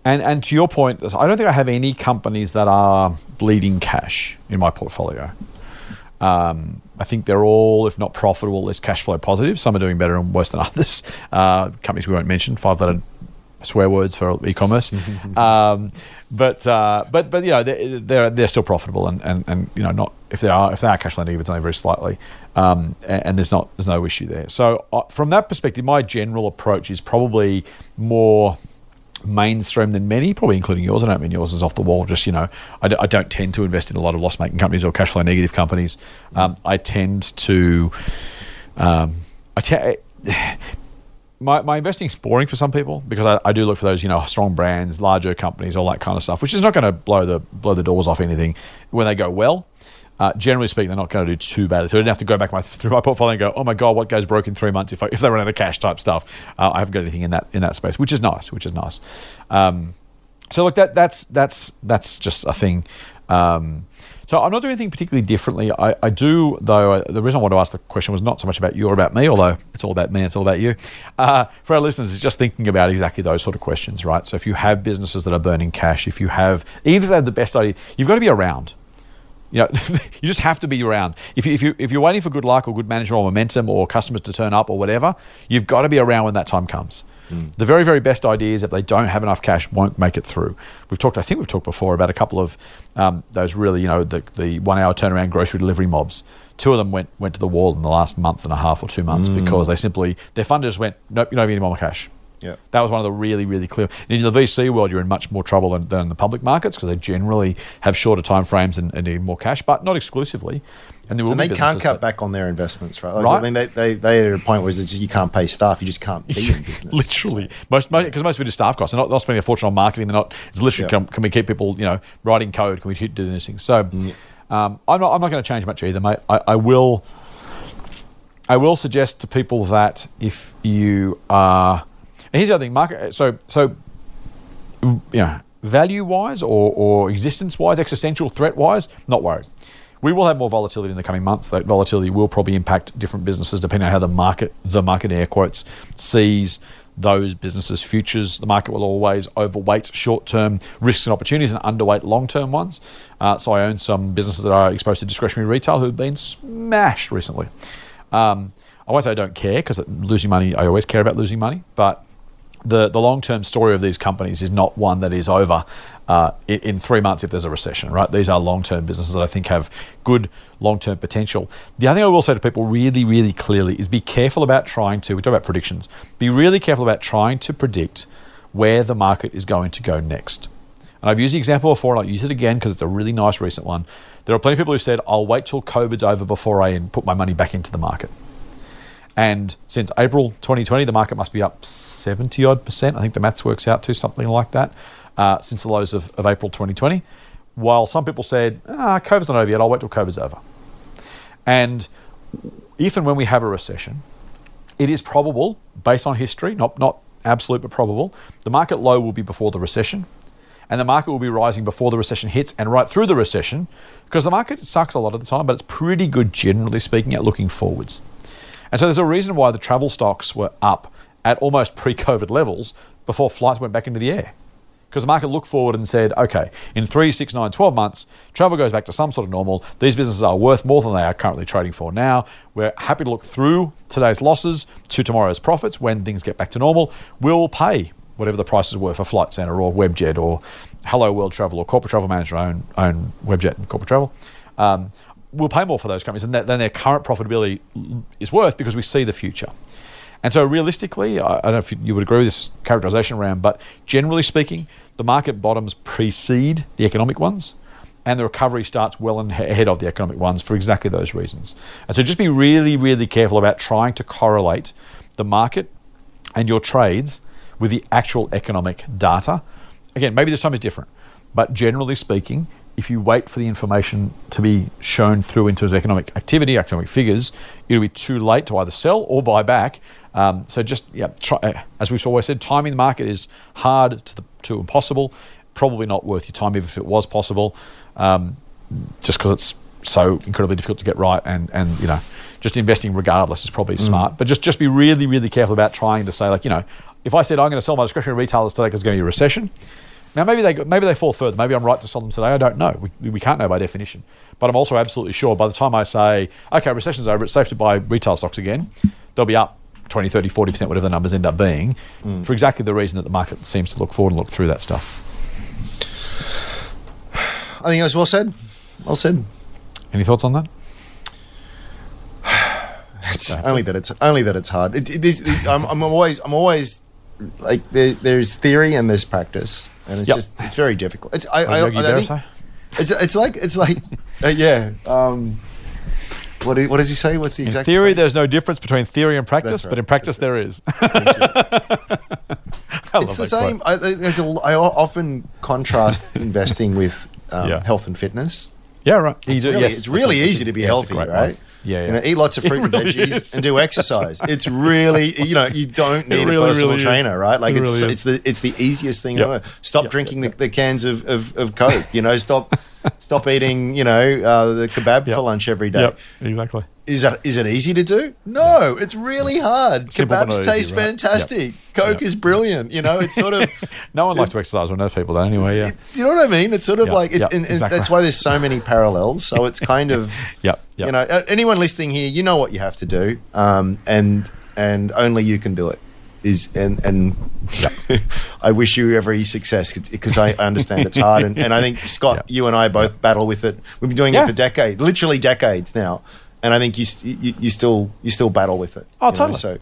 and and to your point, I don't think I have any companies that are bleeding cash in my portfolio. Um, I think they're all, if not profitable, least cash flow positive. Some are doing better and worse than others. Uh, companies we won't mention, five letter swear words for e-commerce. um, but uh, but but you know they're they're, still profitable and, and, and you know not if they are if they are cash flow negative, it's only very slightly. Um, and, and there's not there's no issue there. So uh, from that perspective, my general approach is probably more mainstream than many, probably including yours. I don't mean yours is off the wall. Just you know, I, d- I don't tend to invest in a lot of loss-making companies or cash flow negative companies. Um, I tend to, um, I my, my investing is boring for some people because I, I do look for those you know strong brands, larger companies, all that kind of stuff, which is not going to blow the blow the doors off anything when they go well. Uh, generally speaking, they're not going to do too badly. So I didn't have to go back my, through my portfolio and go, "Oh my god, what goes broke in three months?" If I, if they run out of cash type stuff, uh, I haven't got anything in that in that space, which is nice. Which is nice. Um, so look, that that's that's that's just a thing. Um, so I'm not doing anything particularly differently. I, I do though. The reason I wanted to ask the question was not so much about you or about me, although it's all about me. It's all about you. Uh, for our listeners, it's just thinking about exactly those sort of questions, right? So if you have businesses that are burning cash, if you have, even if they have the best idea, you've got to be around. You know, you just have to be around. If you, if you if you're waiting for good luck or good management or momentum or customers to turn up or whatever, you've got to be around when that time comes. The very very best ideas, if they don't have enough cash, won't make it through. We've talked. I think we've talked before about a couple of um, those really you know the the one hour turnaround grocery delivery mobs. Two of them went went to the wall in the last month and a half or two months because they simply their funders went nope you don't have any more cash. Yeah. That was one of the really, really clear. In the VC world, you're in much more trouble than, than in the public markets because they generally have shorter time frames and, and need more cash, but not exclusively. And, there will And they can't cut that- back on their investments, right? Like, Right. I mean, they, they, they're at a point where just, you can't pay staff. You just can't be in business. Literally, most because most, of it is staff costs. They're not, not spending a fortune on marketing. They're not. It's literally Yeah. can, can we keep people, you know, writing code? Can we do these things? So, um, I'm not. I'm not going to change much either, mate. I, I will. I will suggest to people that if you are, and here's the other thing, market. So so, you know, value wise or or existence wise, existential threat wise, not worried. We will have more volatility in the coming months. That volatility will probably impact different businesses depending on how the market, the market air quotes, sees those businesses' futures. The market will always overweight short term risks and opportunities and underweight long term ones. Uh, so I own some businesses that are exposed to discretionary retail who've been smashed recently. Um, I won't say I don't care because losing money, I always care about losing money, but the, the long term story of these companies is not one that is over uh, in, three months if there's a recession, right? These are long term businesses that I think have good long term potential. The other thing I will say to people really, really clearly is be careful about trying to, we talk about predictions, be really careful about trying to predict where the market is going to go next. And I've used the example before and I'll use it again because it's a really nice recent one. There are plenty of people who said, I'll wait till COVID's over before I put my money back into the market. And since April 2020, the market must be up 70 odd percent. I think the maths works out to something like that uh, since the lows of, of April 2020. While some people said, ah, COVID's not over yet, I'll wait till COVID's over. And if and when we have a recession, it is probable, based on history, not, not absolute but probable, the market low will be before the recession. And the market will be rising before the recession hits and right through the recession because the market sucks a lot of the time, but it's pretty good, generally speaking, at looking forwards. And so there's a reason why the travel stocks were up at almost pre COVID levels before flights went back into the air. Because the market looked forward and said, okay, in three, six, nine, 12 months, travel goes back to some sort of normal. These businesses are worth more than they are currently trading for now. We're happy to look through today's losses to tomorrow's profits when things get back to normal. We'll pay whatever the prices were for Flight Centre or Webjet or Helloworld Travel or Corporate Travel Management own, own Webjet and Corporate Travel. Um, we'll pay more for those companies than, than their current profitability is worth because we see the future. And so, realistically, I, don't know if you would agree with this characterization around, but generally speaking, the market bottoms precede the economic ones, and the recovery starts well ahead of the economic ones for exactly those reasons. And so, just be really, really careful about trying to correlate the market and your trades with the actual economic data. Again, maybe this time is different, but generally speaking, if you wait for the information to be shown through into economic activity, economic figures, it'll be too late to either sell or buy back. Um, so just yeah, try, uh, as we've always said, timing the market is hard to, the, to impossible. Probably not worth your time even if it was possible, um, just because it's so incredibly difficult to get right. And and you know, just investing regardless is probably mm. smart. But just just be really really careful about trying to say like you know, if I said I'm going to sell my discretionary retailers today because there's going to be a recession now, maybe they maybe they fall further. Maybe I'm right to sell them today. I don't know. We, we can't know by definition. But I'm also absolutely sure by the time I say, okay, recession's over, it's safe to buy retail stocks again, they'll be up 20, 30, 40%, whatever the numbers end up being, mm. for exactly the reason that the market seems to look forward and look through that stuff. I think it was well said. Well said. Any thoughts on that? it's only that it's only that it's hard. It, it, it, I'm, I'm, always I'm always like there, there's theory and there's practice and it's yep. just it's very difficult. It's I, I, I, I think it's it's like it's like uh, yeah. Um, what, do, what does he say? What's the exact? In theory, phrase? there's no difference between theory and practice, right. but in practice, there is. it's the same. I, there's a, I often contrast investing with um, yeah. health and fitness. Yeah, right. It's really, yes, it's really easy to be yeah, healthy, right? Yeah, yeah. You know, eat lots of fruit and veggies is. and do exercise. It's really, you know, you don't need really, a personal really trainer, right? Like it it's it's the it's the easiest thing yep. ever. Stop yep, drinking yep, the, the, cans of, of, of Coke. You know, stop stop eating, you know, uh, the kebab for lunch every day. Exactly. Is that is it easy to do? No, it's really hard. Simple Kebabs taste right? fantastic. Yep. Coke yep. is brilliant. You know, it's sort of no one likes to exercise when those people don't anyway. Yeah, you know what I mean. It's sort of yep. like, it, and, and exactly. that's why there's so many parallels. So it's kind of yep. You know, anyone listening here, you know what you have to do, um, and and only you can do it. Is and and I wish you every success because I understand it's hard, and, and I think Scott, you and I both battle with it. We've been doing yeah. it for decades, literally decades now and I think you, you, you still you still battle with it. Oh, totally. Know, so.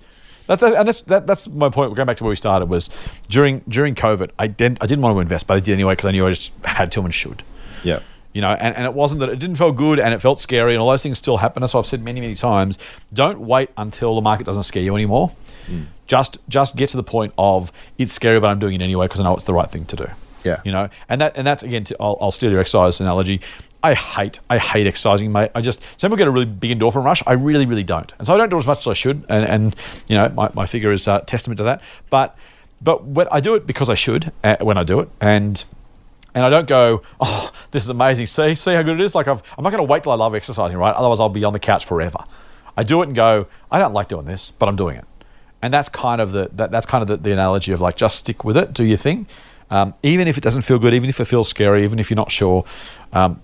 That, that, and that's, that, that's my point. We're going back to where we started was during during COVID, I didn't I didn't want to invest, but I did anyway because I knew I just had to and should. Yeah. You know, and, and it wasn't that it didn't feel good and it felt scary and all those things still happen. So I've said many, many times, don't wait until the market doesn't scare you anymore. Mm. Just just get to the point of it's scary, but I'm doing it anyway because I know it's the right thing to do. Yeah. You know, and that and that's again, to, I'll, I'll steal your exercise analogy. I hate, I hate exercising, mate. I just, some people get a really big endorphin rush. I really, really don't. And so I don't do as much as I should. And, and you know, my, my figure is testament to that. But, but when I do it because I should uh, when I do it. And, and I don't go, oh, this is amazing. See, see how good it is. Like I've, I'm not going to wait till I love exercising, right? Otherwise, I'll be on the couch forever. I do it and go, I don't like doing this, but I'm doing it. And that's kind of the that, that's kind of the, the analogy of like just stick with it, do your thing, um, even if it doesn't feel good, even if it feels scary, even if you're not sure, um,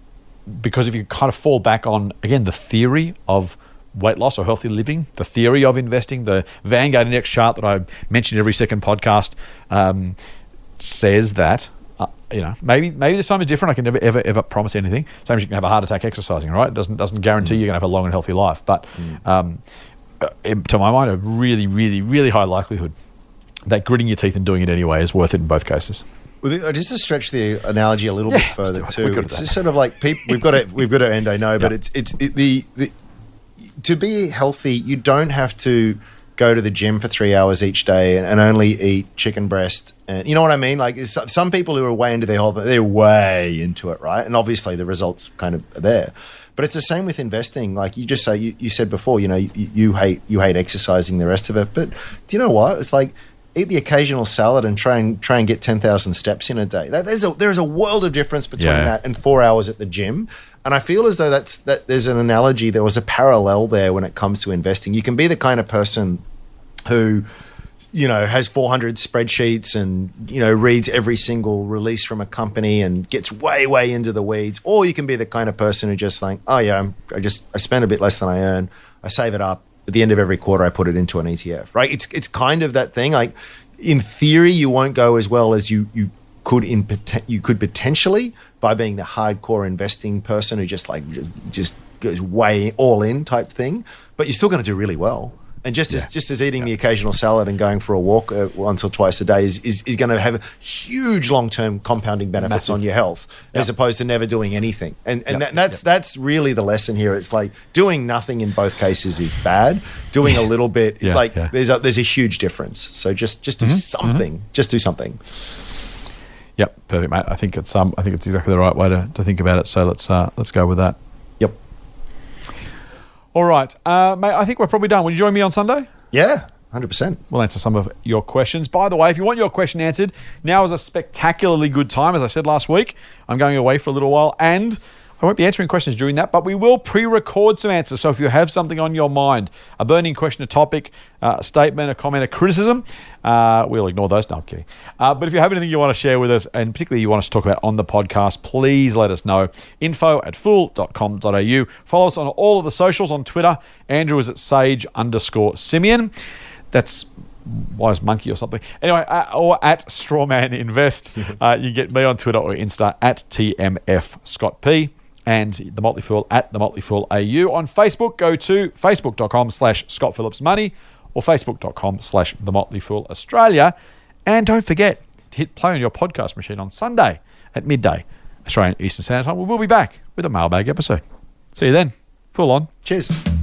because if you kind of fall back on again the theory of weight loss or healthy living, the theory of investing, the Vanguard Index chart that I mentioned every second podcast um, says that uh, you know, maybe maybe this time is different. I can never ever ever promise anything. Same as you can have a heart attack exercising, right? It doesn't doesn't guarantee mm. you're going to have a long and healthy life. But mm. um, uh, to my mind, a really really really high likelihood that gritting your teeth and doing it anyway is worth it in both cases. Well, just to stretch the analogy a little yeah, bit further too, it's just sort of like people. We've got to we've got to end. I know, but it's it's it, the, the to be healthy, you don't have to go to the gym for three hours each day and, and, only eat chicken breast. And you know what I mean? Like some people who are way into their health, they're way into it, right? And obviously the results kind of are there. But it's the same with investing. Like you just say, you, you said before, you know, you, you hate you hate exercising, the rest of it. But do you know what? It's like eat the occasional salad and try and try and get ten thousand steps in a day. That, there's a there's a world of difference between yeah. that and four hours at the gym. And I feel as though that's that there's an analogy, there was a parallel there when it comes to investing. You can be the kind of person who you know has 400 spreadsheets and you know reads every single release from a company and gets way way into the weeds or you can be the kind of person who just like oh yeah I'm, i just i spend a bit less than i earn i save it up at the end of every quarter i put it into an etf right it's it's kind of that thing like in theory you won't go as well as you you could in you could potentially by being the hardcore investing person who just like just goes way all in type thing, but you're still going to do really well. And just as just as eating yeah. the occasional salad and going for a walk uh, once or twice a day is, is, is going to have huge long term compounding benefits Massive. on your health, as opposed to never doing anything. And and that, that's that's really the lesson here. It's like doing nothing in both cases is bad. Doing a little bit, like there's a there's a huge difference. So just just do mm-hmm. something. Mm-hmm. Just do something. Yep, perfect, mate. I think it's um, I think it's exactly the right way to, to think about it. So let's uh, let's go with that. All right, uh, mate. I think we're probably done. Will you join me on Sunday? Yeah, hundred percent. We'll answer some of your questions. By the way, if you want your question answered, now is a spectacularly good time. As I said last week, I'm going away for a little while, and I won't be answering questions during that, but we will pre record some answers. So if you have something on your mind, a burning question, a topic, uh, a statement, a comment, a criticism, uh, we'll ignore those. No, I'm kidding. Uh, but if you have anything you want to share with us, and particularly you want us to talk about on the podcast, please let us know. Info at fool.com.au. Follow us on all of the socials on Twitter. Andrew is at sage underscore simian. That's wise monkey or something. Anyway, uh, or at Strawman Invest. Uh, you get me on Twitter or Insta at TMF Scott P and the Motley Fool at the Motley Fool AU. On Facebook, go to facebook.com slash Scott Phillips Money or facebook.com slash the Motley Fool Australia. And don't forget to hit play on your podcast machine on Sunday at midday, Australian Eastern Standard Time. We will be back with a mailbag episode. See you then. Fool on. Cheers.